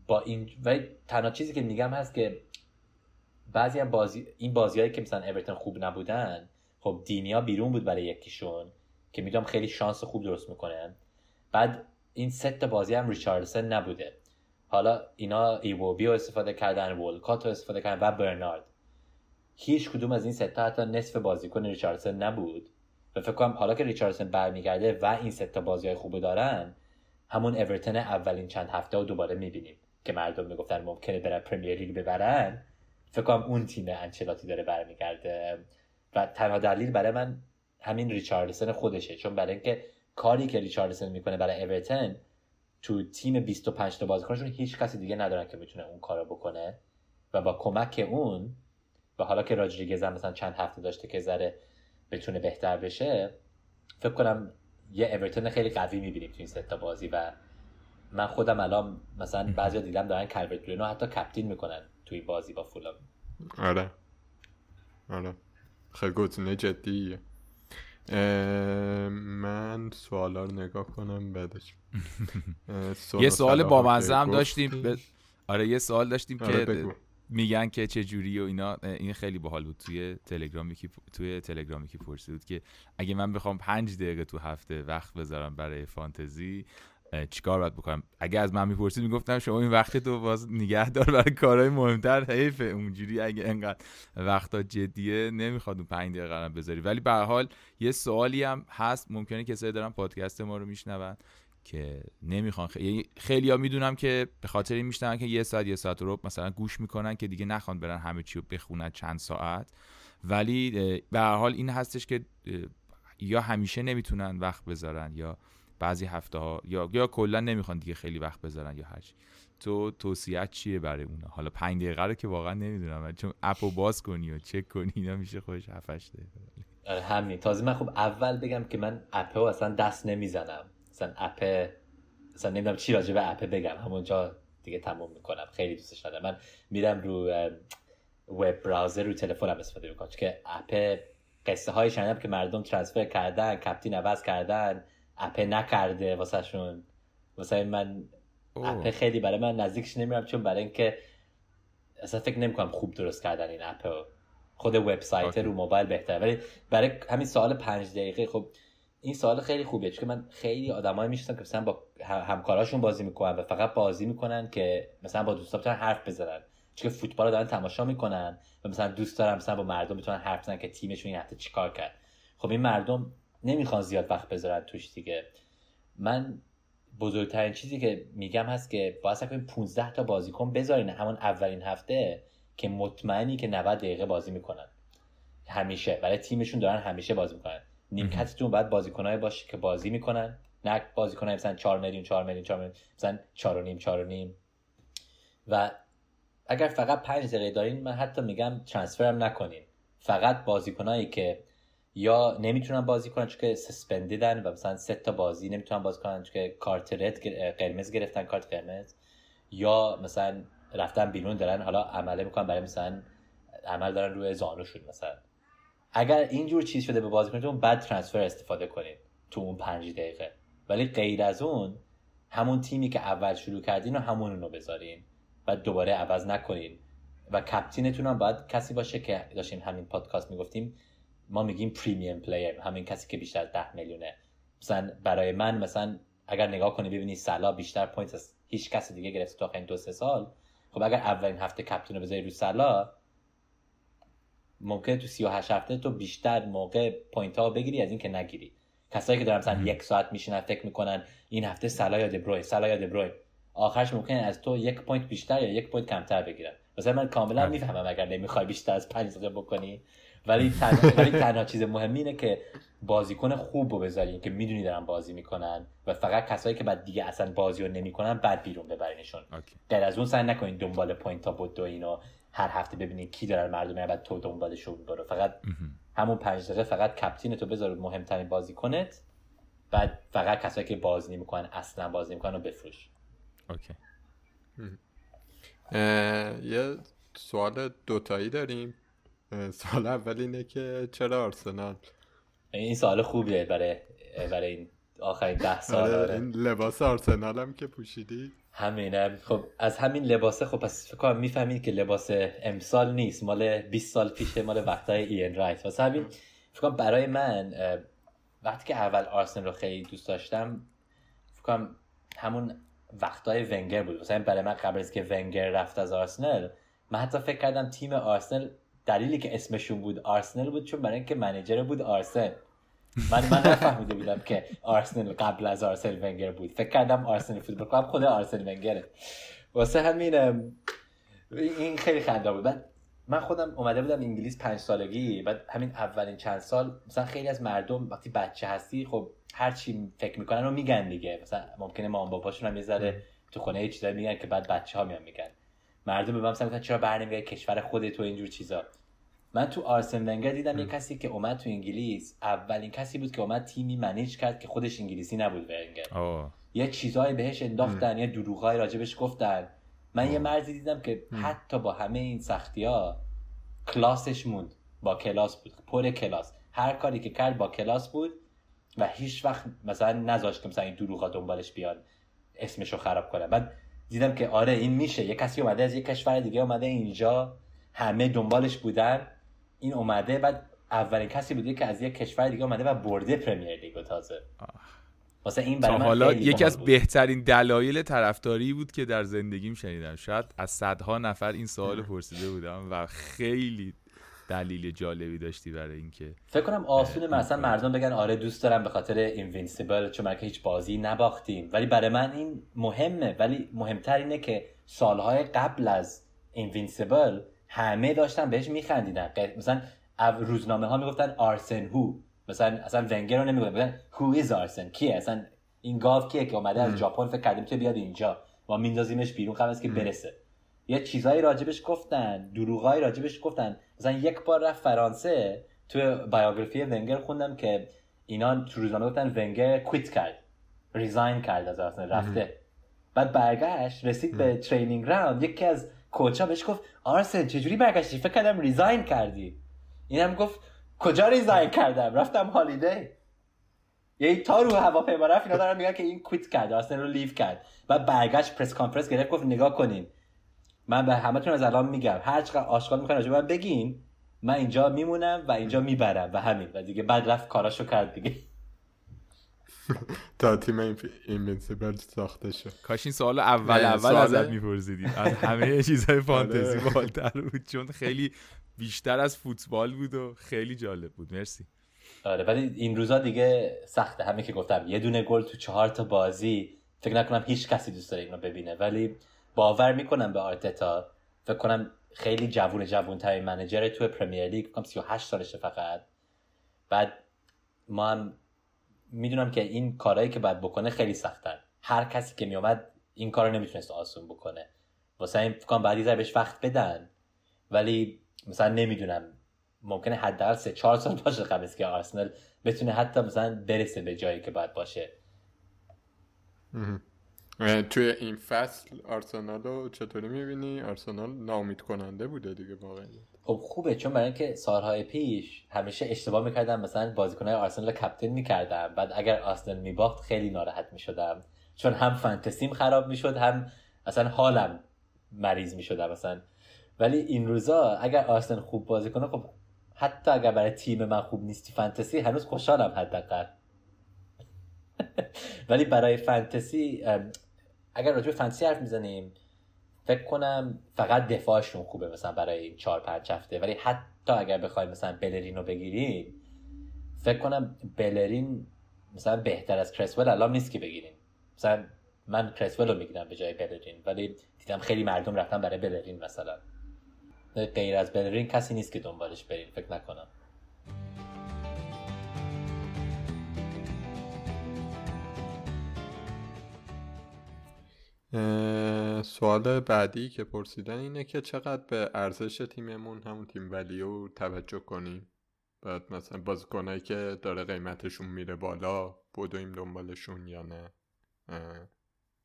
با این ولی تنها چیزی که میگم هست که بعضی هم بازی این بازیهایی که مثلا اورتون خوب نبودن خب دینیا بیرون بود برای یکیشون که می‌دونم خیلی شانس خوب درست می‌کنه بعد این ست بازی هم ریچاردسون نبوده. حالا اینا ایووبی رو استفاده کردن وولکات رو استفاده کردن و برنارد. هیچ کدوم از این ستا حتی نصف بازیکن ریچاردسون نبود. و فکر کنم حالا که ریچاردسون برمیگرده و این ستا بازی های خوبه دارن همون اورتون اولین چند هفته رو دوباره می‌بینیم که مردم می‌گفتن ممکنه برن پرمیر لیگ ببرن. فکر کنم اون تیم انچلاتی داره برمیگرده. و تنها دلیل برای من همین ریچاردسون خودشه چون برای اینکه کاری که ریچاردسون می‌کنه برای اورتون تو تیم 25 تا بازیکنشون هیچ کسی دیگه ندارن که می‌تونه اون کارو بکنه و با کمک اون و حالا که راجریگز هم مثلا چند هفته داشته که ذره بتونه بهتر بشه فکر کنم یه اورتون خیلی قوی می‌بینیم تو این ستا بازی و من خودم الان مثلا بعضی دیدم دارن کالورت برینو حتی کپتین می‌کنن توی بازی با فولام. آره. آره. خیلی گزینه جدیه. من سوالا رو نگاه کنم بعدش. [laughs] یه سوال با هم داشتیم آره یه سوال داشتیم آره که میگن که چه جوری و اینا. این خیلی باحال بود. توی تلگرام که توی تلگرامی که پرسید که اگه من بخوام پنج دقیقه تو هفته وقت بذارم برای فانتزی چیکار باید بکنم؟ اگه از من می‌پرسید می‌گفتم شما این وقت تو باز نگه دار برای کارهای مهمتر حیفه اونجوری اگه انقدر وقتا جدیه نمی‌خواد اون پنج دقیقه بذاری. ولی به حال یه سوالی هم هست. ممکنه کسایی دارن پادکست ما رو میشنون که نمی‌خوان خیلی خیلی ها می‌دونم که به خاطر این میشنن که یه ساعت یه ساعت رو مثلا گوش می‌کنن که دیگه نخوان برن همه چی رو بخونن چند ساعت. ولی به حال این هستش که یا همیشه نمی‌تونن وقت بذارن یا بعضی هفته ها یا یا کلا نمی‌خوان دیگه خیلی وقت بذارن یا هرچی. تو توصیت چیه برای اونا؟ حالا 5 دقیقه رو که واقعا نمی‌دونم چون اپو باز کنی و چک کنی اینا میشه خودش 7 8 دقیقه. آره، همین. تازه من خب اول بگم که من اپو اصلا دست نمی‌زنم. مثلا اپ مثلا نمی‌دونم چی راجع به اپ بگم. همونجا دیگه تموم می‌کنم. خیلی دوستش دارم من میرم رو وب براوزر رو تلفنم استفاده می‌کنم. چون که اپ قصه های شنیدم که مردم ترانسفر کردن کپتین عوض کردن. اپ نکرده واسه شون واسه من اپ خیلی برای من نزدیکش نمیرم چون برای اینکه اصلا فکر نمی‌کنم خوب درست کردن این اپ خود وبسایت رو موبایل بهتر ولی برای همین سوال پنج دقیقه خب این سوال خیلی خوبه چون من خیلی آدمایی می‌شناسم که مثلا با همکاراشون بازی می‌کنن و فقط بازی می‌کنن که مثلا با دوستا بتونن حرف بزنن. چون فوتبال رو دارن تماشا می‌کنن و مثلا دوست دارن مثلا با مردم بتونن حرف بزنن که تیمشون این هفته چیکار کرد. خب این مردم نمی‌خوان زیاد وقت بذارن توش دیگه. من بزرگترین چیزی که میگم هست که باید کنیم 15 تا بازیکن بذارین همون اولین هفته که مطمئنی که 90 دقیقه بازی می‌کنن. همیشه. برای تیمشون دارن همیشه بازی می‌کنن. نیمکتتون باید بازیکنای باشه که بازی می‌کنن. نه بازیکن مثلا 4 میلیون 4 میلیون 4 میلیون مثلا 4 و نیم 4 و نیم. و اگر فقط 5 دقیقه دارین من حتی میگم ترانسفر هم نکنین. فقط بازیکنایی که یا نمی‌تونن بازی کنن چون که سسپندیدن و مثلا سه تا بازی نمی‌تونن بازی کنن چون که کارت رد قرمز گرفتن کارت قرمز. یا مثلا رفتن بیرون دارن حالا عمله می‌کنن برای مثلا عمل دارن روی زانوشون مثلا. اگر اینجور چیز شده به بازیکنتون بعد transfer استفاده کنید تو اون پنج دقیقه. ولی غیر از اون همون تیمی که اول شروع کردین و همون رو بذارین و دوباره عوض نکنین. و captain تون هم باید کسی باشه که داشتیم همین پادکست می‌گفتیم ما میگیم premium player همین کسی که بیشتر از 10 میلیونه. مثلا برای من مثلا اگر نگاه کنی ببینی صلاح بیشتر point از هیچ کسی دیگه گرفته تا این دو سه سال. خب اگر اولین هفته captain رو بذاری رو صلاح ممکنه تو 38 هفته تو بیشتر موقع point ها بگیری از اینکه نگیری. کسایی که دارن مثلا یک ساعت میشینن فکر می‌کنن این هفته صلاح یا دبروینه صلاح یا دبروینه. آخرش ممکنه از تو یک point بیشتر یا یک point کمتر بگیرن. مثلا من کاملا می‌فهمم اگر نمی‌خوای بیشتر از 5 دقیقه بکنی. ولی تنها, ولی تنها چیز مهمی اینه که بازیکن خوب رو بذارین که می‌دونی دارن بازی می‌کنن و فقط کسایی که بعد دیگه اصلا بازی رو نمی‌کنن بعد بیرون ببرینشون. غیر از اون سعی نکنین دنبال point ها بود و اینو هر هفته ببینید کی داره مردم بعد تو دنبالش رو برو. فقط همون پنج دقیقه فقط captain تو بذار مهمترین بازیکنت بعد فقط کسایی که بازی نمی‌کنن اصلا بازی نمی‌کنن رو بفروش. okay. یه سوال دوتایی داریم. سوال اول اینه که چرا آرسنال؟ این سوال خوبیه برای برای این آخرین ده سال آره این لباس آرسنال هم که پوشیدی؟ همینه. خب از همین لباسه خب پس فکر کنم می‌فهمید که لباس امسال نیست. مال 20 سال پیشه مال وقتای این رایت. واسه همین فکر کنم برای من وقتی که اول آرسنال رو خیلی دوست داشتم فکر کنم همون وقتای ونگر بود. مثلا برای من قبل از که ونگر رفت از آرسنال من حتی فکر کردم تیم آرسنال دلیلی که اسمشون بود آرسنال بود چون برای اینکه منیجر بود آرسن. من من نفهمیده بودم که آرسنال قبل از آرسنال ونگر بود. فکر کردم آرسنال فوتبال کلاب خود آرسنال ونگره. واسه همین این خیلی خنده بود. بعد من خودم اومده بودم انگلیس پنج سالگی. بعد همین اولین چند سال مثلا خیلی از مردم وقتی بچه هستی خب هر چی فکر می‌کنن رو میگن دیگه. مثلا ممکنه مام باباشون هم یه تو خونه چیزایی میگن که بعد بچه ها میان میگن. مردم به من مثلا چرا برنمیگه کشور خودت تو اینجور چیزا. من تو آرسن ونگر دیدم یه کسی که اومد تو انگلیس اولین کسی بود که اومد تیمی منیج کرد که خودش انگلیسی نبود ونگر. یه چیزایی بهش انداختن یه دروغای راجبش گفتن. من یه مرزی دیدم که حتی با همه این سختی ها کلاسش موند. با کلاس بود. پر کلاس. هر کاری که کرد با کلاس بود و هیچ وقت مثلا نذاشت که مثلا این دروغا دنبالش بیاد اسمشو خراب کنه بعد دیدم که آره این میشه. یه کسی اومده از یه کشور دیگه اومده اینجا همه دنبالش بودن. این اومده بعد اولین کسی بوده که از یه کشور دیگه اومده و برده پرمیر لیگو تازه. واسه این برای حالا یکی از بهترین دلایل طرفداری بود که در زندگیم شنیدم. شاید از صدها نفر این سوال پرسیده بودم و خیلی دلیل جالبی داشتی برای اینکه فکر کنم آسونه مثلا مردم بگن آره دوست دارم به خاطر Invincible چون که هیچ بازی نباختیم. ولی برای من این مهمه. ولی مهمتر اینه که سالهای قبل از Invincible همه داشتن بهش میخندیدن. مثلا روزنامه ها می‌گفتن Arsène who مثلا اصلا ونگر رو نمی‌گفتن. who is Arsène کیه؟ اصلا این گاو کیه که اومده از ژاپن فکر کردیم که بیاد اینجا. ما میندازیمش بیرون قبل از که برسه. یه چیزایی راجبش گفتن دروغایی راجبش گفتن. مثلا یک بار رفت فرانسه تو biography ونگر خوندم که اینا تو روزنامه گفتن ونگر quit کرد. resign کرد از آرسنال رفته. بعد برگشت رسید به training ground یکی از coach ا بهش گفت آرسن چجوری برگشتی؟ فکر کردم resign کردی. اینم گفت کجا resign کردم؟ رفتم holiday یعنی تا رو هواپیما رفت اینا دارن میگن که این quit کرد آرسنال رو leave کرد. بعد برگشت press conference گرفت گفت نگاه کنین. من به همتون از الان میگم. هر چقدر آشغال می‌خواین راجع من بگین. من اینجا میمونم و اینجا می‌برم و همین. و دیگه بعد رفت کاراشو کرد دیگه. [laughs] تا تیم Invincible ساخته شد. کاش این سوال اول اول ازت [laughs] میپرسیدیم. از همه چیزهای [laughs] فانتزی آره. بالاتر بود چون خیلی بیشتر از فوتبال بود و خیلی جالب بود. مرسی. آره ولی این روزا دیگه سخته. همه که گفتم یه دونه گل تو چهار تا بازی فکر نکنم هیچ کسی دوست داره اینو ببینه. ولی باور می‌کنم به آرتتا. فکر کنم خیلی جوون جوون ترین منجر تو پرمیر لیگ فکر 38 سالشه فقط. بعد ما هم می‌دونم که این کارهایی که باید بکنه خیلی سختن هر کسی که میومد این کار نمی‌تونست آسون بکنه. واسه این فکر کنم بعد بهش وقت بدن. ولی مثلا نمی‌دونم ممکنه حداقل سه چهار سال باشه قبل که آرسنال بتونه حتی مثلا برسه به جایی که باید باشه. توی این فصل آرسنال رو چطوری می‌بینی؟ آرسنال نامید کننده بوده دیگه واقعا. خب خوبه چون برای اینکه سالهای پیش همیشه اشتباه می‌کردم مثلا بازیکنهای آرسنال رو کپتن می‌کردم. بعد اگر آرسنال میباخت خیلی ناراحت می‌شدم. چون هم فانتزیم خراب می‌شد هم اصلا حالم مریض می‌شدم مثلا ولی این روزا اگر آرسنال خوب بازی کنه خب حتی اگر برای تیم من خوب نیستی فانتزی هنوز خوشحالم حداقل. [laughs] ولی برای فانتزی اگر راجع به فانتزی حرف می‌زنیم فکر کنم فقط دفاعشون خوبه مثلا برای این چهار پنج هفته. ولی حتی اگر بخوایم مثلا بلرین رو بگیریم فکر کنم بلرین مثلا بهتر از کرسول الان نیست که بگیریم. مثلا من کرسول رو می‌گیرم به جای بلرین ولی دیدم خیلی مردم رفتن برای بلرین مثلا. غیر از بلرین کسی نیست که دنبالش برین فکر نکنم. سوال بعدی که پرسیدن اینه که چقدر به ارزش تیممون همون تیم ولیو توجه کنیم؟ بعد مثلا بازیکنایی که داره قیمتشون میره بالا بدویم دنبالشون یا نه؟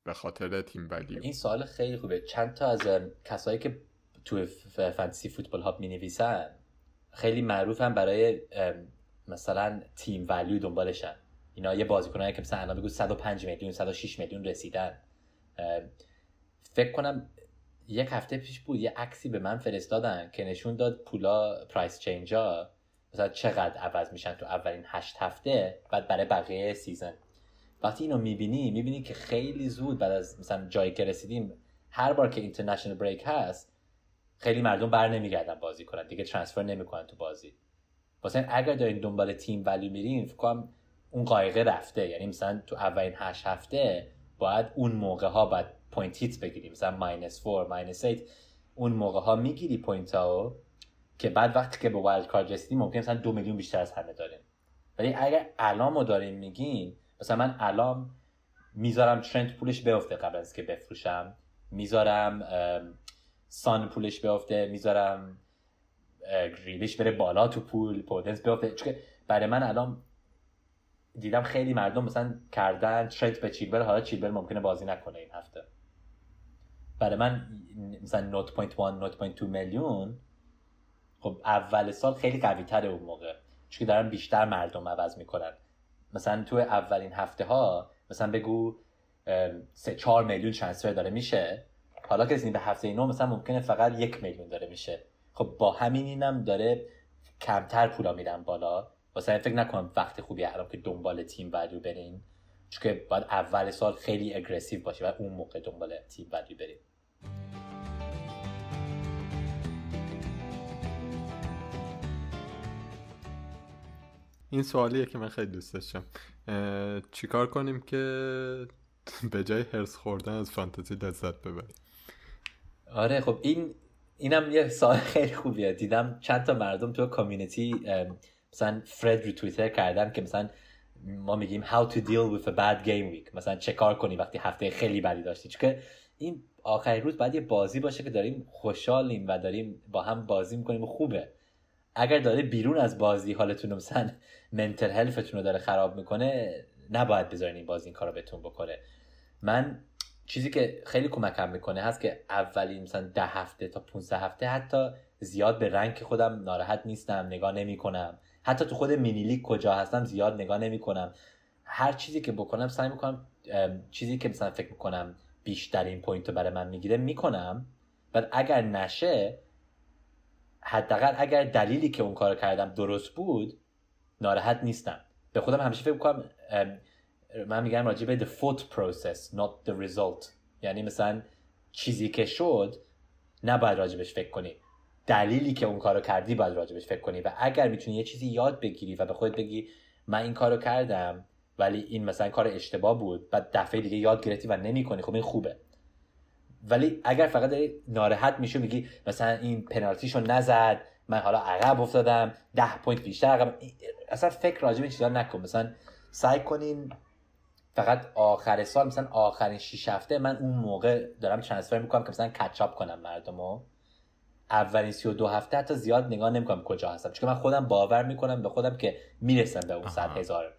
به خاطر تیم ولیو. این سوال خیلی خوبه. چند تا از کسایی که تو فانتزی فوتبال هاب می نویسن خیلی معروف هم برای مثلا تیم ولیو دنبالشن. اینا یه بازیکنایی که مثلا الان بگو 105 میلیون 106 میلیون رسیدن. فکر کنم یک هفته پیش بود یه عکسی به من فرستادن که نشون داد پولا price change ا مثلا چقدر عوض میشن تو اولین هشت هفته بعد برای بقیه season. وقتی اینو می‌بینی می‌بینی که خیلی زود بعد از مثلا جایی که رسیدیم هر بار که international break هست خیلی مردم بر نمیگردن بازی کنن. دیگه transfer نمی‌کنن تو بازی. واسه اگر دارین دنبال team value میرین فکر کنم اون قایقه رفته. یعنی مثلا تو اولین هشت هفته باید اون موقع ها باید point hit بگیری مثلا minus 4 minus 8 اون موقع ها می‌گیری point ها که بعد وقتی که به wild card رسیدی ممکن مثلا دو میلیون بیشتر از همه داریم. ولی اگر الان ما داریم میگیم مثلا من الان می‌ذارم ترنت پولش بیفته قبل از که بفروشم. می‌ذارم سان پولش بیفته. می‌ذارم گریلیش بره بالا تو پول پودنس بیفته. چون برای من الان دیدم خیلی مردم مثلا کردن ترنت به چیلبل حالا چیلبل ممکنه بازی نکنه این هفته. برای من مثلا 0.1 0.2 میلیون خب اول سال خیلی قوی تره اون موقع. چون دارن بیشتر مردم عوض می‌کنن. مثلا تو اولین هفته ها مثلا بگو سه چهار میلیون ترانسفر داره میشه؟ حالا که به هفته اینو مثلا ممکنه فقط یک میلیون داره میشه؟ خب با همین اینم داره کمتر پولا میرن بالا. واسه فکر نکنم وقت خوبی الان که دنبال تیم ولیو برین. چون که باید اول سال خیلی اگریسیو باشه و اون موقع دنبال تیم ولیو بریم این سوالیه که من خیلی دوست داشتم. چیکار کنیم که به جای هرس خوردن از فانتزی لذت ببریم؟ آره خب این اینم یه سوال خیلی خوبیه. دیدم چند تا مردم تو کامیونیتی مثلا فرد رو توییتر کردن که مثلا ما میگیم how to deal with a bad game week. مثلا چه کار کنی وقتی هفته خیلی بدی داشتی؟ چون این آخری روز باید یه بازی باشه که داریم خوشحالیم و داریم با هم بازی می‌کنیم و خوبه. اگر داره بیرون از بازی حالتون مثلا منتل هلفتون رو داره خراب می‌کنه نباید بذارین این بازی این کارو بهتون بکنه. من چیزی که خیلی کمکم می‌کنه هست که اولین مثلا ده هفته تا 15 هفته حتی زیاد به رنگ خودم ناراحت نیستم نگاه نمی‌کنم. حتی تو خود مینی کجا هستم زیاد نگاه نمی‌کنم. هر چیزی که بکنم سعی می‌کنم چیزی که مثلا فکر می‌کنم بیشترین پوینت رو برای من می‌گیره می‌کنم. بعد اگر نشه حداقل اگر دلیلی که اون کار کردم درست بود ناراحت نیستم. به خودم همیشه فکر می‌کنم من میگم راجع به the foot process not the result. یعنی مثلا چیزی که شد نباید راجبش فکر کنی. دلیلی که اون کارو کردی باید راجبش فکر کنی و اگر می‌تونی یه چیزی یاد بگیری و به خودت بگی من این کارو کردم ولی این مثلا کار اشتباه بود بعد دفعه دیگه یاد گرفتی و نمی‌کنی خب این خوبه. ولی اگر فقط داری ناراحت میشو میگی مثلا این پنالتیشو نزد من حالا عقب افتادم ده point بیشتر عقب اصلا فکر راجع به چیزا نکن. مثلا سعی کنین فقط آخر سال مثلا آخرین 6 هفته من اون موقع دارم transfer می‌کنم که مثلا catch up کنم مردمو. اولین سی و دو هفته حتی زیاد نگاه نمی‌کنم کجا هستم. چون من خودم باور می‌کنم به خودم که می‌رسم به اون صد هزار.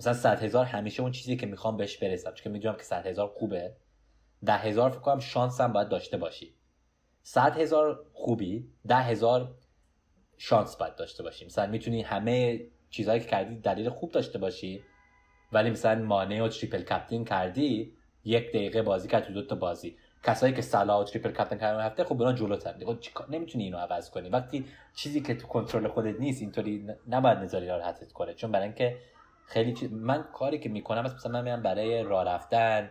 مثلا صد هزار همیشه اون چیزی که می‌خوام بهش برسم. چون می‌دونم که صد هزار خوبه. ده هزار فکر کنم شانسم باید داشته باشی. صد هزار خوبی ده هزار شانس باید داشته باشی. مثلا می‌تونی همه چیزهایی که کردی دلیل خوب داشته باشی ولی مثلا مانع و تریپل کپتین کردی یک دقیقه بازی کرد تو دو تا بازی. کسایی که سلا تریپل کپتین کردن هفته خب اونا جلوتر. خب نمی‌تونی اینو عوض کنی. وقتی چیزی که تو کنترل خودت نیست اینطوری نباید نذاری راحتت کنه چون برای اینکه خیلی چیز من کاری که می‌کنم مثلا من میرم برای راه رفتن.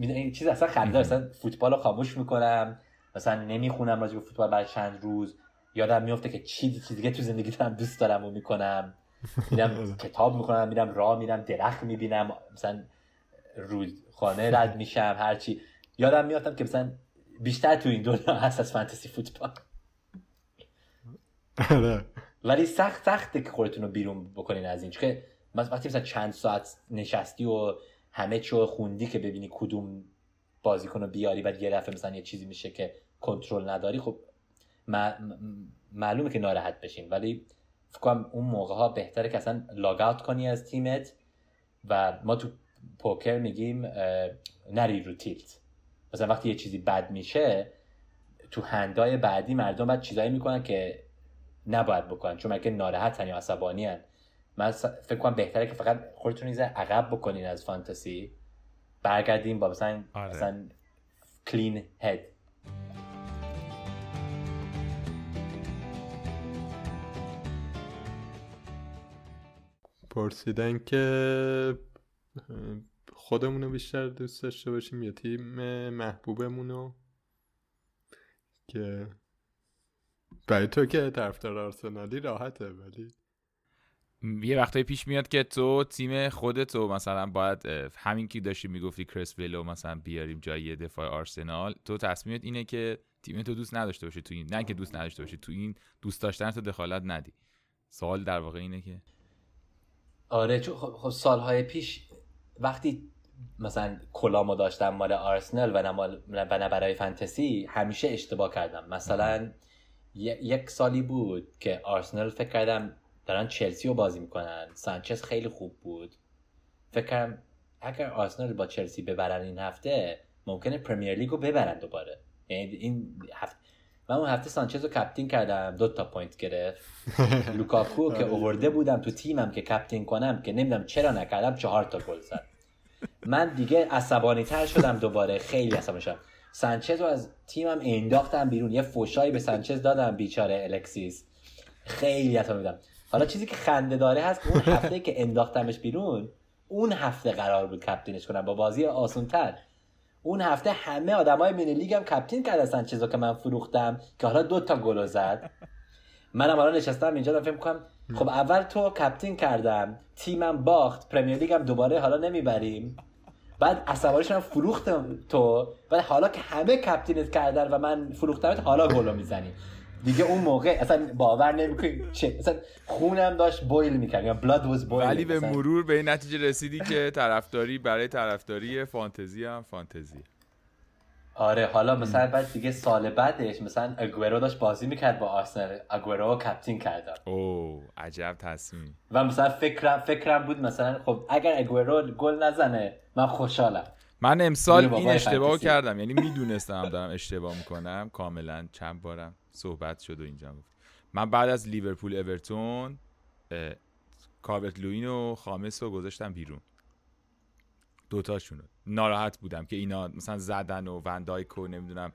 این چیز اصلا خنده مثلا فوتبال رو خاموش می‌کنم. مثلا نمی‌خونم راجع به فوتبال برای چند روز. یادم میفته که چیزی چیزی که تو زندگی دارم دوست دارم و می‌کنم. میرم [laughs] کتاب می‌کنم میرم راه میرم درخت می‌بینم. مثلا خانه رد میشم هرچی یادم میافتم که مثلا بیشتر تو این دنیا هست از فانتزی فوتبال. آره. ولی سخت سخته که خودتون رو بیرون بکنین از این. چون وقتی مثلا چند ساعت نشستی و همه چی خوندی که ببینی کدوم بازیکن رو بیاری و یه دفعه مثلا یه چیزی میشه که کنترل نداری خب معلومه که ناراحت بشین. ولی فکر کنم اون موقع ها بهتره که اصلا لاگ اوت کنی از تیمت و ما تو پوکر میگیم نری رو تیلت. مثلا وقتی یه چیزی بد میشه تو هندای بعدی مردم باید چیزایی می‌کنن که نباید بکنن چون مگه ناراحتن یا عصبانی هن. من فکر کنم بهتره که فقط خودتون عقب بکنین از فانتزی برگردیم با مثلا آره. مثلا کلین هد پرسیدن که خودمون بیشتر دوست داشته باشیم یا تیم محبوبمونو که برای تو که طرفدار آرسنالی راحته ولی یه وقتایی پیش میاد که تو تیم خودتو مثلا باید همین که داشتی می‌گفتی کرس ولو مثلا بیاریم جای دفاع آرسنال تو تصمیمت اینه که تیم تو دوست نداشته باشی تو این نه که دوست نداشته باشی تو این دوست داشتن تو دخالت ندی. سوال در واقع اینه که آره چون خب, خب سالهای پیش وقتی مثلا کلامو داشتم مال آرسنال و نه, برای فنتسی همیشه اشتباه کردم. مثلا یک سالی بود که آرسنال فکر کردم دارن چلسی رو بازی می‌کنن. سانچز خیلی خوب بود. فکر کردم اگر آرسنال با چلسی ببرن این هفته ممکنه پرمیر لیگ رو ببرن دوباره. یعنی این هفته من اون هفته سانچز رو captain کردم. دو تا point گرفت. [laughs] لوکاکو که اوورده بودم تو تیمم که captain کنم که نمی‌دونم چرا نکردم چهار تا گل زد. من دیگه عصبانی تر شدم دوباره. خیلی عصبانی شدم. سانچز رو از تیمم انداختم بیرون. یه فوشایی به سانچز دادم بیچاره الکسیس. خیلی عصبانی بودم. حالا چیزی که خنده داره هست اون هفته که انداختمش بیرون اون هفته قرار بود captain ش کنم. با بازی آسونتر. اون هفته همه آدمای mini league هم captain کردن سانچزو که من فروختم که حالا دو تا گل زد. منم حالا نشستم اینجا دارم فکر کنم خب اول تو captain کردم تیمم باخت پرمیر لیگ هم دوباره حالا نمی‌بریم. بعد عصبانیش هم فروختم تو. بعد حالا که همه کپتینت کردن و من فروختمت حالا گلو می‌زنی. دیگه اون موقع اصلا باور نمی‌کنی چه. اصلا خونم داشت بویل می‌کرد یا بلاد واز بویل ولی به مرور به این نتیجه رسیدی که طرفداری برای طرفداری فانتزی هم فانتزی آره حالا مثلا بعد دیگه سال بعدش مثلا اگورو داشت بازی می‌کرد با آرسنال. اگورو کپتین کردن او عجب تصمیم. و مثلا فکرم فکرم بود مثلا خب اگر اگورو گل نزنه من خوشحالم. من امسال این اشتباه کردم. یعنی می‌دونستم دارم اشتباه می‌کنم. کاملا چند بارم صحبت شد و اینجا گفت من بعد از لیورپول اورتون کاورت لوین و خامس رو گذاشتم بیرون. دوتاشونو. ناراحت بودم که اینا مثلا زدن و وندایک و نمی‌دونم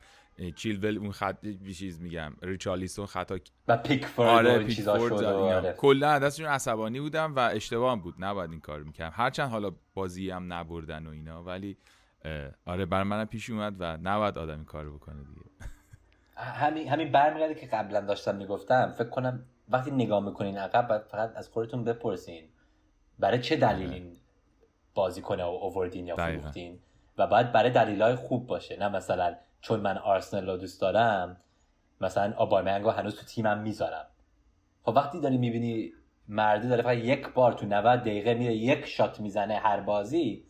چیلول اون خط چیز میگم ریچالیسون خطا و پیکفورد آره پیکفورد آره. کلا دستشون عصبانی بودم و اشتباه بود. نباید این کار می‌کردم. هرچند حالا بازی هم نبردن و اینا ولی آره بر منم پیش اومد و نباید آدم این کارو بکنه دیگه. [laughs] همین همین برمیگرده که قبلا داشتم می‌گفتم. فکر کنم وقتی نگاه می‌کنین عقب فقط از خودتون بپرسین. برای چه دلیل آره. این کنه و اووردین یا فروختین. و باید برای دلیل خوب باشه. نه مثلا چون من آرسنال رو دوست دارم مثلا آبایمنگو هنوز تو تیمم می‌ذارم. خب وقتی داری می‌بینی مرده داره فقط یک بار تو 90 دقیقه میره یک شات می‌زنه هر بازی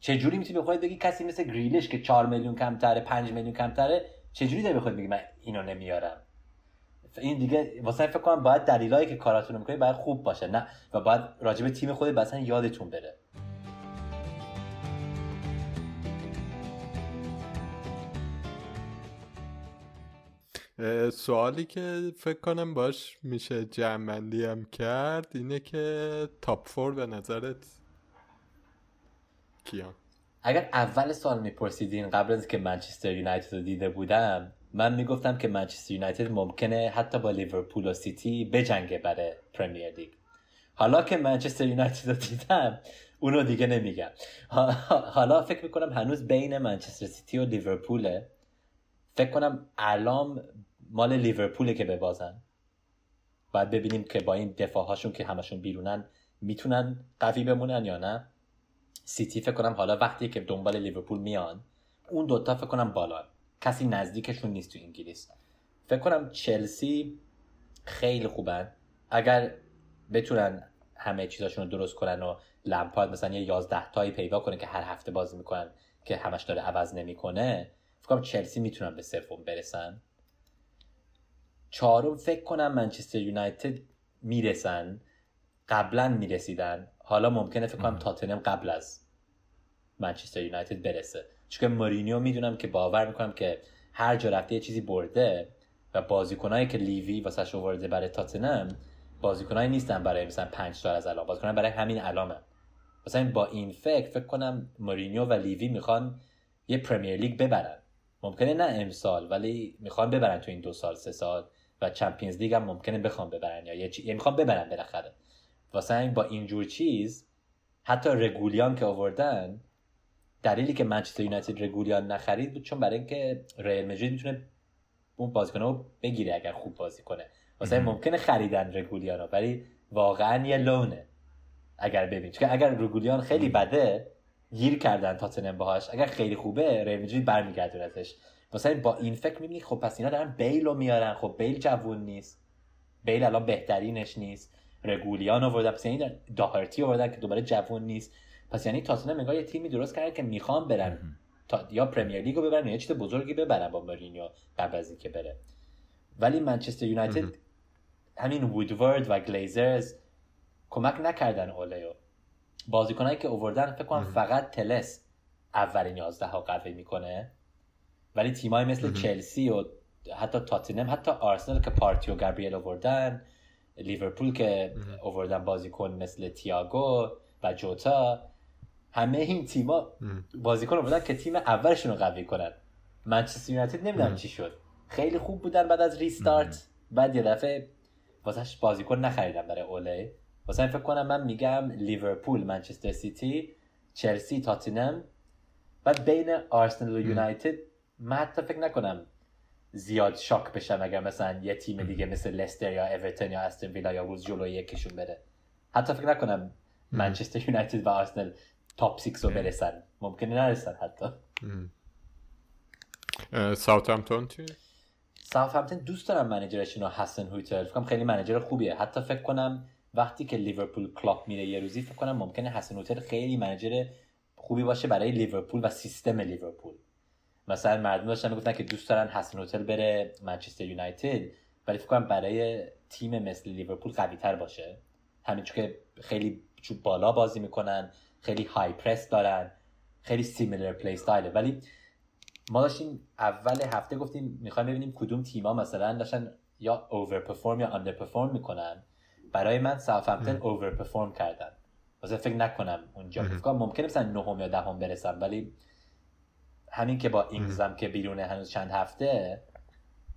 چجوری می‌تونی به خودت بگی کسی مثل گریلش که 4 میلیون کمتره 5 میلیون کمتره چجوری داری به خودت بگی من اینو نمیارم؟ این دیگه واسه فکر کنم باید دلیلایی که کاراتون می‌کنی باید خوب باشه نه؟ و باید راجب تیم خودت مثلا یادتون بره. سوالی که فکر کنم باش میشه جمع‌بندی هم کرد اینه که top four به نظرت کیان؟ اگر اول سال میپرسیدین قبل از که منچستر یونایتد رو دیده بودم من می‌گفتم که منچستر یونایتد ممکنه حتی با لیورپول و سیتی بجنگه برای پرمیر لیگ. حالا که منچستر یونایتد رو دیدم اونو دیگه نمیگم. حالا فکر می‌کنم هنوز بین منچستر سیتی و لیورپوله. فکر کنم الان مال لیورپوله که ببازن. باید ببینیم که با این دفاعهاشون که همشون بیرونن می‌تونن قوی بمونن یا نه. سیتی فکر کنم حالا وقتی که دنبال لیورپول میان اون دوتا فکر کنم بالا. کسی نزدیکشون نیست تو انگلیس. فکر کنم چلسی خیلی خوبن اگر بتونن همه چیزاشون رو درست کنن و لمپارد مثلا یه یازده تایی پیدا کنه که هر هفته بازی می‌کنن که همش داره عوض نمی‌کنه فکر کنم چلسی می‌تونن به سوم برسن. چهارم فکر کنم منچستر یونایتد می‌رسن. قبلا می‌رسیدن. حالا ممکنه فکر کنم تاتنم قبل از منچستر یونایتد برسه. چون مورینیو می‌دونم که باور می‌کنم که هر جا رفته یه چیزی برده و بازیکنایی که لیوی واسه ورده برای تاتنم بازیکنایی نیستن برای مثلا 5 سال از الان. بازیکنان برای همین الانه. مثلا با این فکر فکر کنم مورینیو و لوی می‌خوان یه پرمیر لیگ ببرن. ممکنه نه امسال ولی می‌خوان ببرن تو این دو سال سه سال. و چمپیونز لیگ هم ممکنه بخوام ببرن یا یه یعنی می‌خوام ببرن بالاخره. واسه این با اینجور چیز حتی رگیلون که آوردن دلیلی که منچستر یونایتد رگیلون نخرید بود چون برای اینکه ریال مدرید می‌تونه اون بازیکن رو بگیره اگر خوب بازی کنه. واسه ممکنه خریدن رگیلون رو ولی واقعا یه لونه. اگر ببین چون اگر رگولیان خیلی بده گیر کردن تاتنم باهاش. اگر خیلی خوبه ریال مدرید برمیگردونتش واسه با این فکر می‌بینی خب پس اینا دارن بیل رو میارن. خب بیل جوون نیست. بیل الان بهترینش نیست. رگولیان آوردن. پس یعنی داهرتی آوردن که دوباره جوون نیست. پس یعنی تاتنهام انگار یه تیمی درست کرده که می‌خوان برن. تا یا پرمیر لیگ رو ببرن یا چیز بزرگی ببرن با مورینیو قبل از اینکه بره. ولی منچستر یونایتد همین وودورد و گلیزرز کمک نکردن اولیو بازیکنایی که اووردن فکر کنم فقط تلس اولین 11 ها قوی می‌کنه. ولی تیمایی مثل چلسی و حتی تاتینم حتی آرسنال که پارتی و گابریل آوردن لیورپول که اووردن بازیکن مثل تییاگو و جوتا همه این تیما بازیکن آوردن که تیم اولشون رو قوی کنن. منچستر یونایتد نمی‌دونم چی شد. خیلی خوب بودن بعد از ریستارت. بعد یه دفعه واسهش بازیکن نخریدم برای اوله واسه فکر کنم من میگم لیورپول منچستر سیتی چلسی تاتینم بعد بین آرسنال و یونایتد من حتی فکر نکنم زیاد شاک بشم اگر مثلا یه تیم دیگه مثل لستر یا اورتون یا استون ویلا یا روز جلوی یکیشون بره. حتی فکر نکنم منچستر یونایتد و آرسنال top 6 رو برسن. ممکنه نرسن حتی. ساوثهمپتون چی؟ ساوثهمپتون دوست دارم manager شون رو هازن‌هوتل فکر خیلی manager خوبیه. حتی فکر کنم وقتی که لیورپول کلوپ میره یه روزی فکر کنم ممکنه هازن‌هوتل خیلی manager خوبی باشه برای لیورپول و سیستم لیورپول. مثلا مردم داشتن می‌گفتن که دوست دارن هازن‌هوتل بره منچستر یونایتد ولی فکر کنم برای تیم مثل لیورپول قوی تر باشه. همین چون که خیلی بالا بازی می‌کنن خیلی high press دارن خیلی similar play style ولی ما داشتیم اول هفته گفتیم می‌خوایم ببینیم کدوم تیما مثلا داشتن یا over perform یا under perform می‌کنن. برای من ساوثهمپتون over perform کردن. واسه فکر نکنم اونجا. فکر ممکنه مثلا نهم یا دهم برسن ولی همین که با اینگز هم که بیرونه هنوز چند هفته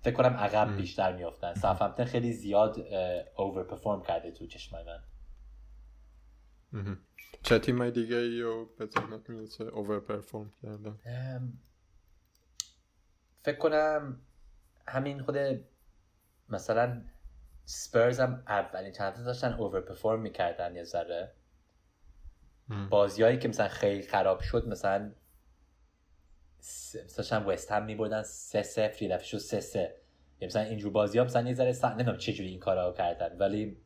فکر کنم عقب بیشتر میافتن. ساوثهمپتون خیلی زیاد اوور پرفورم کرده تو چشمای من. چه تیمای دیگه ای رو به می‌رسه اوور پرفورم کردن فکر کنم همین خود مثلا سپرز هم اولین چند داشتن اوور پرفورم می‌کردن یه ذره. بازیایی که مثلا خیلی خراب شد مثلا مثلا وست هم میبردن سه سفر یه شد سه سه. مثلا اینجور بازی ها مثلا یه ذره نمی‌دونم چه جوری این کارا کردن ولی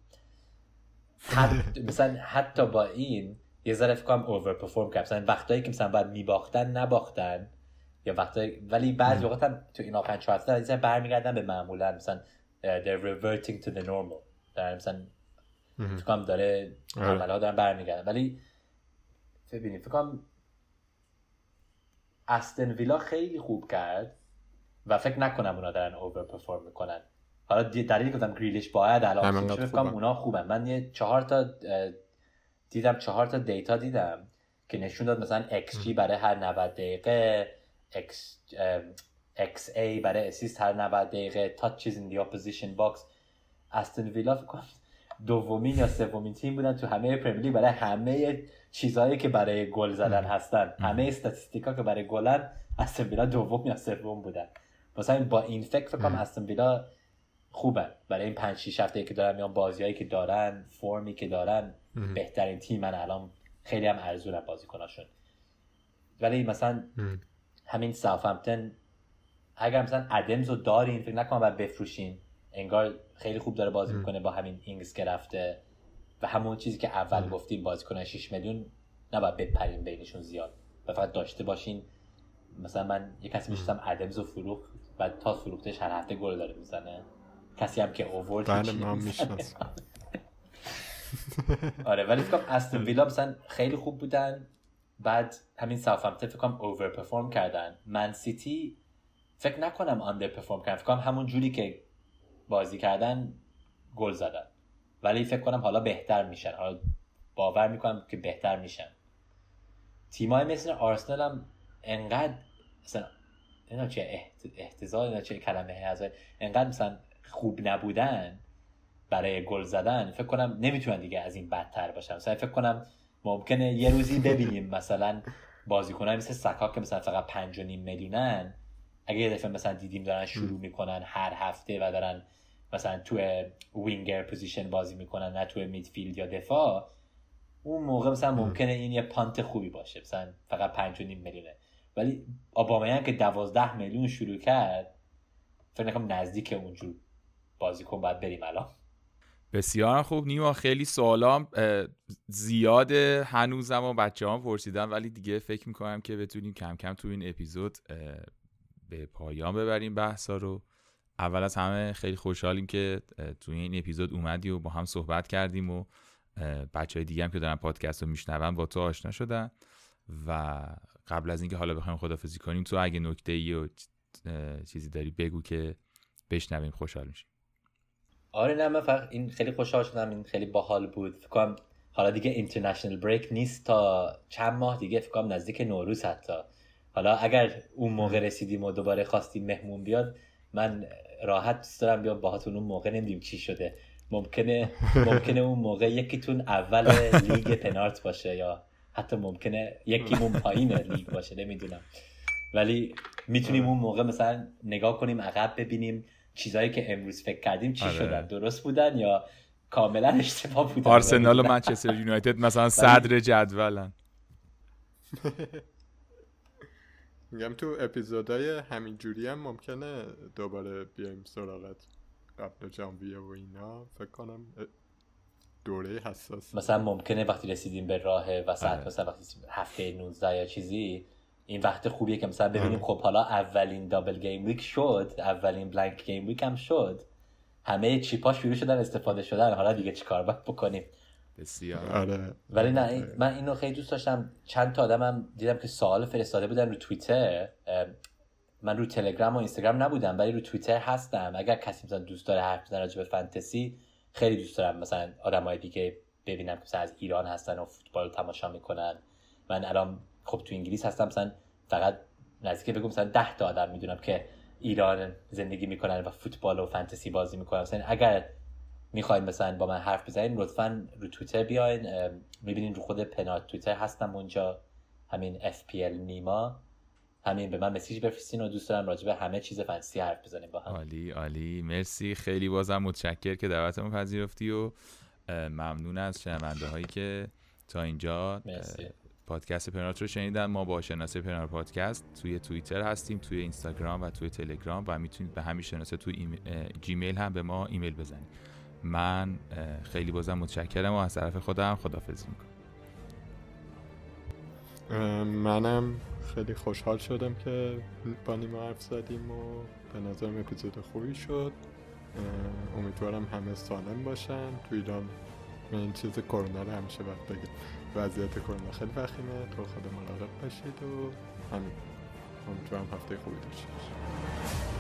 [laughs] مثلا حتی با این یه ذره فکر کنم اوور پرفورم کرد. مثلا وقتایی که مثلا باید میباختن نباختن. یا وقتایی ولی بعضی وقت هم تو این آخرین چهار هفته برمیگردن به معمولا. مثلا they're reverting to the normal. در مثلا فکر کنم داره آره. عمل ها دارن برمیگردن. ولی ببینید فکر کنم استون ویلا خیلی خوب کرد و فکر نکنم اونا دارن over perform می‌کنن. حالا دلیلی گفتم گریلیش باید الان فکر کنم اونا خوبن. من یه چهار تا دیدم چهار تا data دیدم که نشون داد مثلا XG برای هر 90 دقیقه X, XA برای assist هر 90 دقیقه touches in the opposition box استون ویلا فکر کنم دومین یا سومین تیم بودن تو همه پرمیر برای همه چیزهایی که برای گل زدن هستن. همه استاتستیکا که برای گلن استن ویلا دوم یا سوم بودن. مثلا با این فکر کنم استن ویلا خوبن برای این 5 6 هفته که دارن میان بازیایی که دارن فرمی که دارن بهترین تیم من الان خیلی هم ارزونم بازیکناشون. ولی مثلا همین ساوثهمپتون اگر مثلا ادمز رو دارین فکر نکنم باید بفروشین انگار خیلی خوب داره بازی می‌کنه با همین اینگز که رفته. و همون چیزی که اول گفتیم بازیکن 6 میلیون نباید بپرین بینشون زیاد. و فقط داشته باشین. مثلا من یه کسی میشستم ادمز و فروخت و تا فروختش هر هفته گل داره می‌زنه. کسی هم که اوورد بله من [laughs] آره ولی فکر کنم استون ویلا مثلا خیلی خوب بودن. بعد همین ساوثهمپتون فکر کنم اوور پرفورم کردن. من سیتی فکر نکنم آندر پرفورم کردن. فکر کنم همون جوری که بازی کردن گل زدن. ولی فکر کنم حالا بهتر میشن. حالا باور می‌کنم که بهتر میشن. تیمای مثل آرسنال هم انقدر مثلا اینا چه احتضار اینا چه کلمه از انقدر مثلا خوب نبودن برای گل زدن فکر کنم نمی‌تونن دیگه از این بدتر باشن. مثلا فکر کنم ممکنه یه روزی ببینیم مثلا بازیکنان مثل سکا که مثلا فقط پنج و نیم میلیونن اگه یه دفعه مثلا دیدیم دارن شروع می‌کنن هر هفته و دارن مثلا تو winger position بازی می‌کنن نه تو midfield یا دفاع اون موقع مثلا ممکنه این یه punt خوبی باشه. مثلا فقط پنج و نیم میلیونه. ولی اوبامیانگ که دوازده میلیون شروع کرد فکر نکنم نزدیک اونجور بازیکن باید بریم الان. بسیار خوب. نیما خیلی سوالام زیاده هنوزم و بچه هم پرسیدن ولی دیگه فکر می‌کنم که بتونیم کم کم تو این اپیزود به پایان ببریم بحثا رو. اول از همه خیلی خوشحالیم که توی این اپیزود اومدی و با هم صحبت کردیم و بچه های دیگه هم که دارن پادکست رو میشنون با تو آشنا شدن و قبل از اینکه حالا بخوایم خدافزی کنیم تو اگه نکته ای و چیزی داری بگو که بشنویم خوشحال میشیم. آره نه من فقط این خیلی خوشحال شدم این خیلی باحال بود. فکر کنم حالا دیگه اینترنشنال بریک نیست تا چند ماه دیگه فکر کنم نزدیک نوروز حتی. حالا اگر اون موقع رسیدیم و دوباره خواستیم مهمون بیاد من راحت دوست دارم بیام باهاتون اون موقع نمیدیم چی شده. ممکنه [laughs] ممکنه اون موقع یکیتون اول لیگ پنارت باشه یا حتی ممکنه یکیمون پایین لیگ باشه نمی‌دونم. ولی می‌تونیم اون موقع مثلا نگاه کنیم عقب ببینیم چیزهایی که امروز فکر کردیم چی آره. شدن درست بودن یا کاملا اشتباه بودن؟ آرسنال و [laughs] منچستر یونایتد مثلا صدر جدولن. [laughs] میگم تو اپیزودهای همین جوری هم ممکنه دوباره بیایم سراغت قبل جانویه و اینا. فکر کنم دوره حساس مثلا ممکنه وقتی رسیدیم به راه وسط آره. مثلا وقتی هفته 19 یا چیزی این وقت خوبیه که مثلا ببینیم خب حالا اولین دابل گیم ویک شد اولین بلانک گیم ویک هم شد. همه چیپا شروع شدن استفاده شدن. حالا دیگه چیکار باید بکنیم؟ بسیار. آره. ولی نه آره. من اینو خیلی دوست داشتم. چند تا آدمم دیدم که سوال فرستاده بودن رو توییتر. من رو تلگرام و اینستاگرام نبودم ولی رو توییتر هستم. اگر کسی مثلا دوست داره حرف بزنه راجع به فانتزی خیلی دوست دارم. مثلا آدمای دیگه ببینم که مثلا از ایران هستن و فوتبال تماشا می‌کنن. من الان خب تو انگلیس هستم مثلا فقط نزدیک بگم مثلا 10 تا آدم می‌دونم که ایران زندگی می‌کنن و فوتبال و فانتزی بازی می‌کنن. مثلا اگر می‌خواین مثلا با من حرف بزنین لطفا رو تویتر بیاین. می‌بینین رو خود پنات تویتر هستم اونجا. همین FPL نیما. همین به من مسیج بفرستین و دوست دارم راجع به همه چیز فنسی حرف بزنیم با هم. عالی عالی. مرسی. خیلی بازم متشکر که دعوتمون پذیرفتی و ممنون از شنونده هایی که تا اینجا مرسی. پادکست پنارت رو شنیدن. ما با شناسه پنار پادکست توی توییتر هستیم توی اینستاگرام و توی تلگرام و می‌تونید به همین شناسه توی جیمیل هم به ما ایمیل بزنید. من خیلی بازم متشکرم و از طرف خودم خدافزی می‌کنم. منم خیلی خوشحال شدم که با نیما حرف زدیم و به نظرم اپیزود خوبی شد. امیدوارم همه سالم باشن. تو ایران این چیز کرونا رو همیشه باید وضعیت کرونا خیلی وخیمه. تو خود مراقب باشید و همین. امیدوارم هفته خوبی داشته باشید.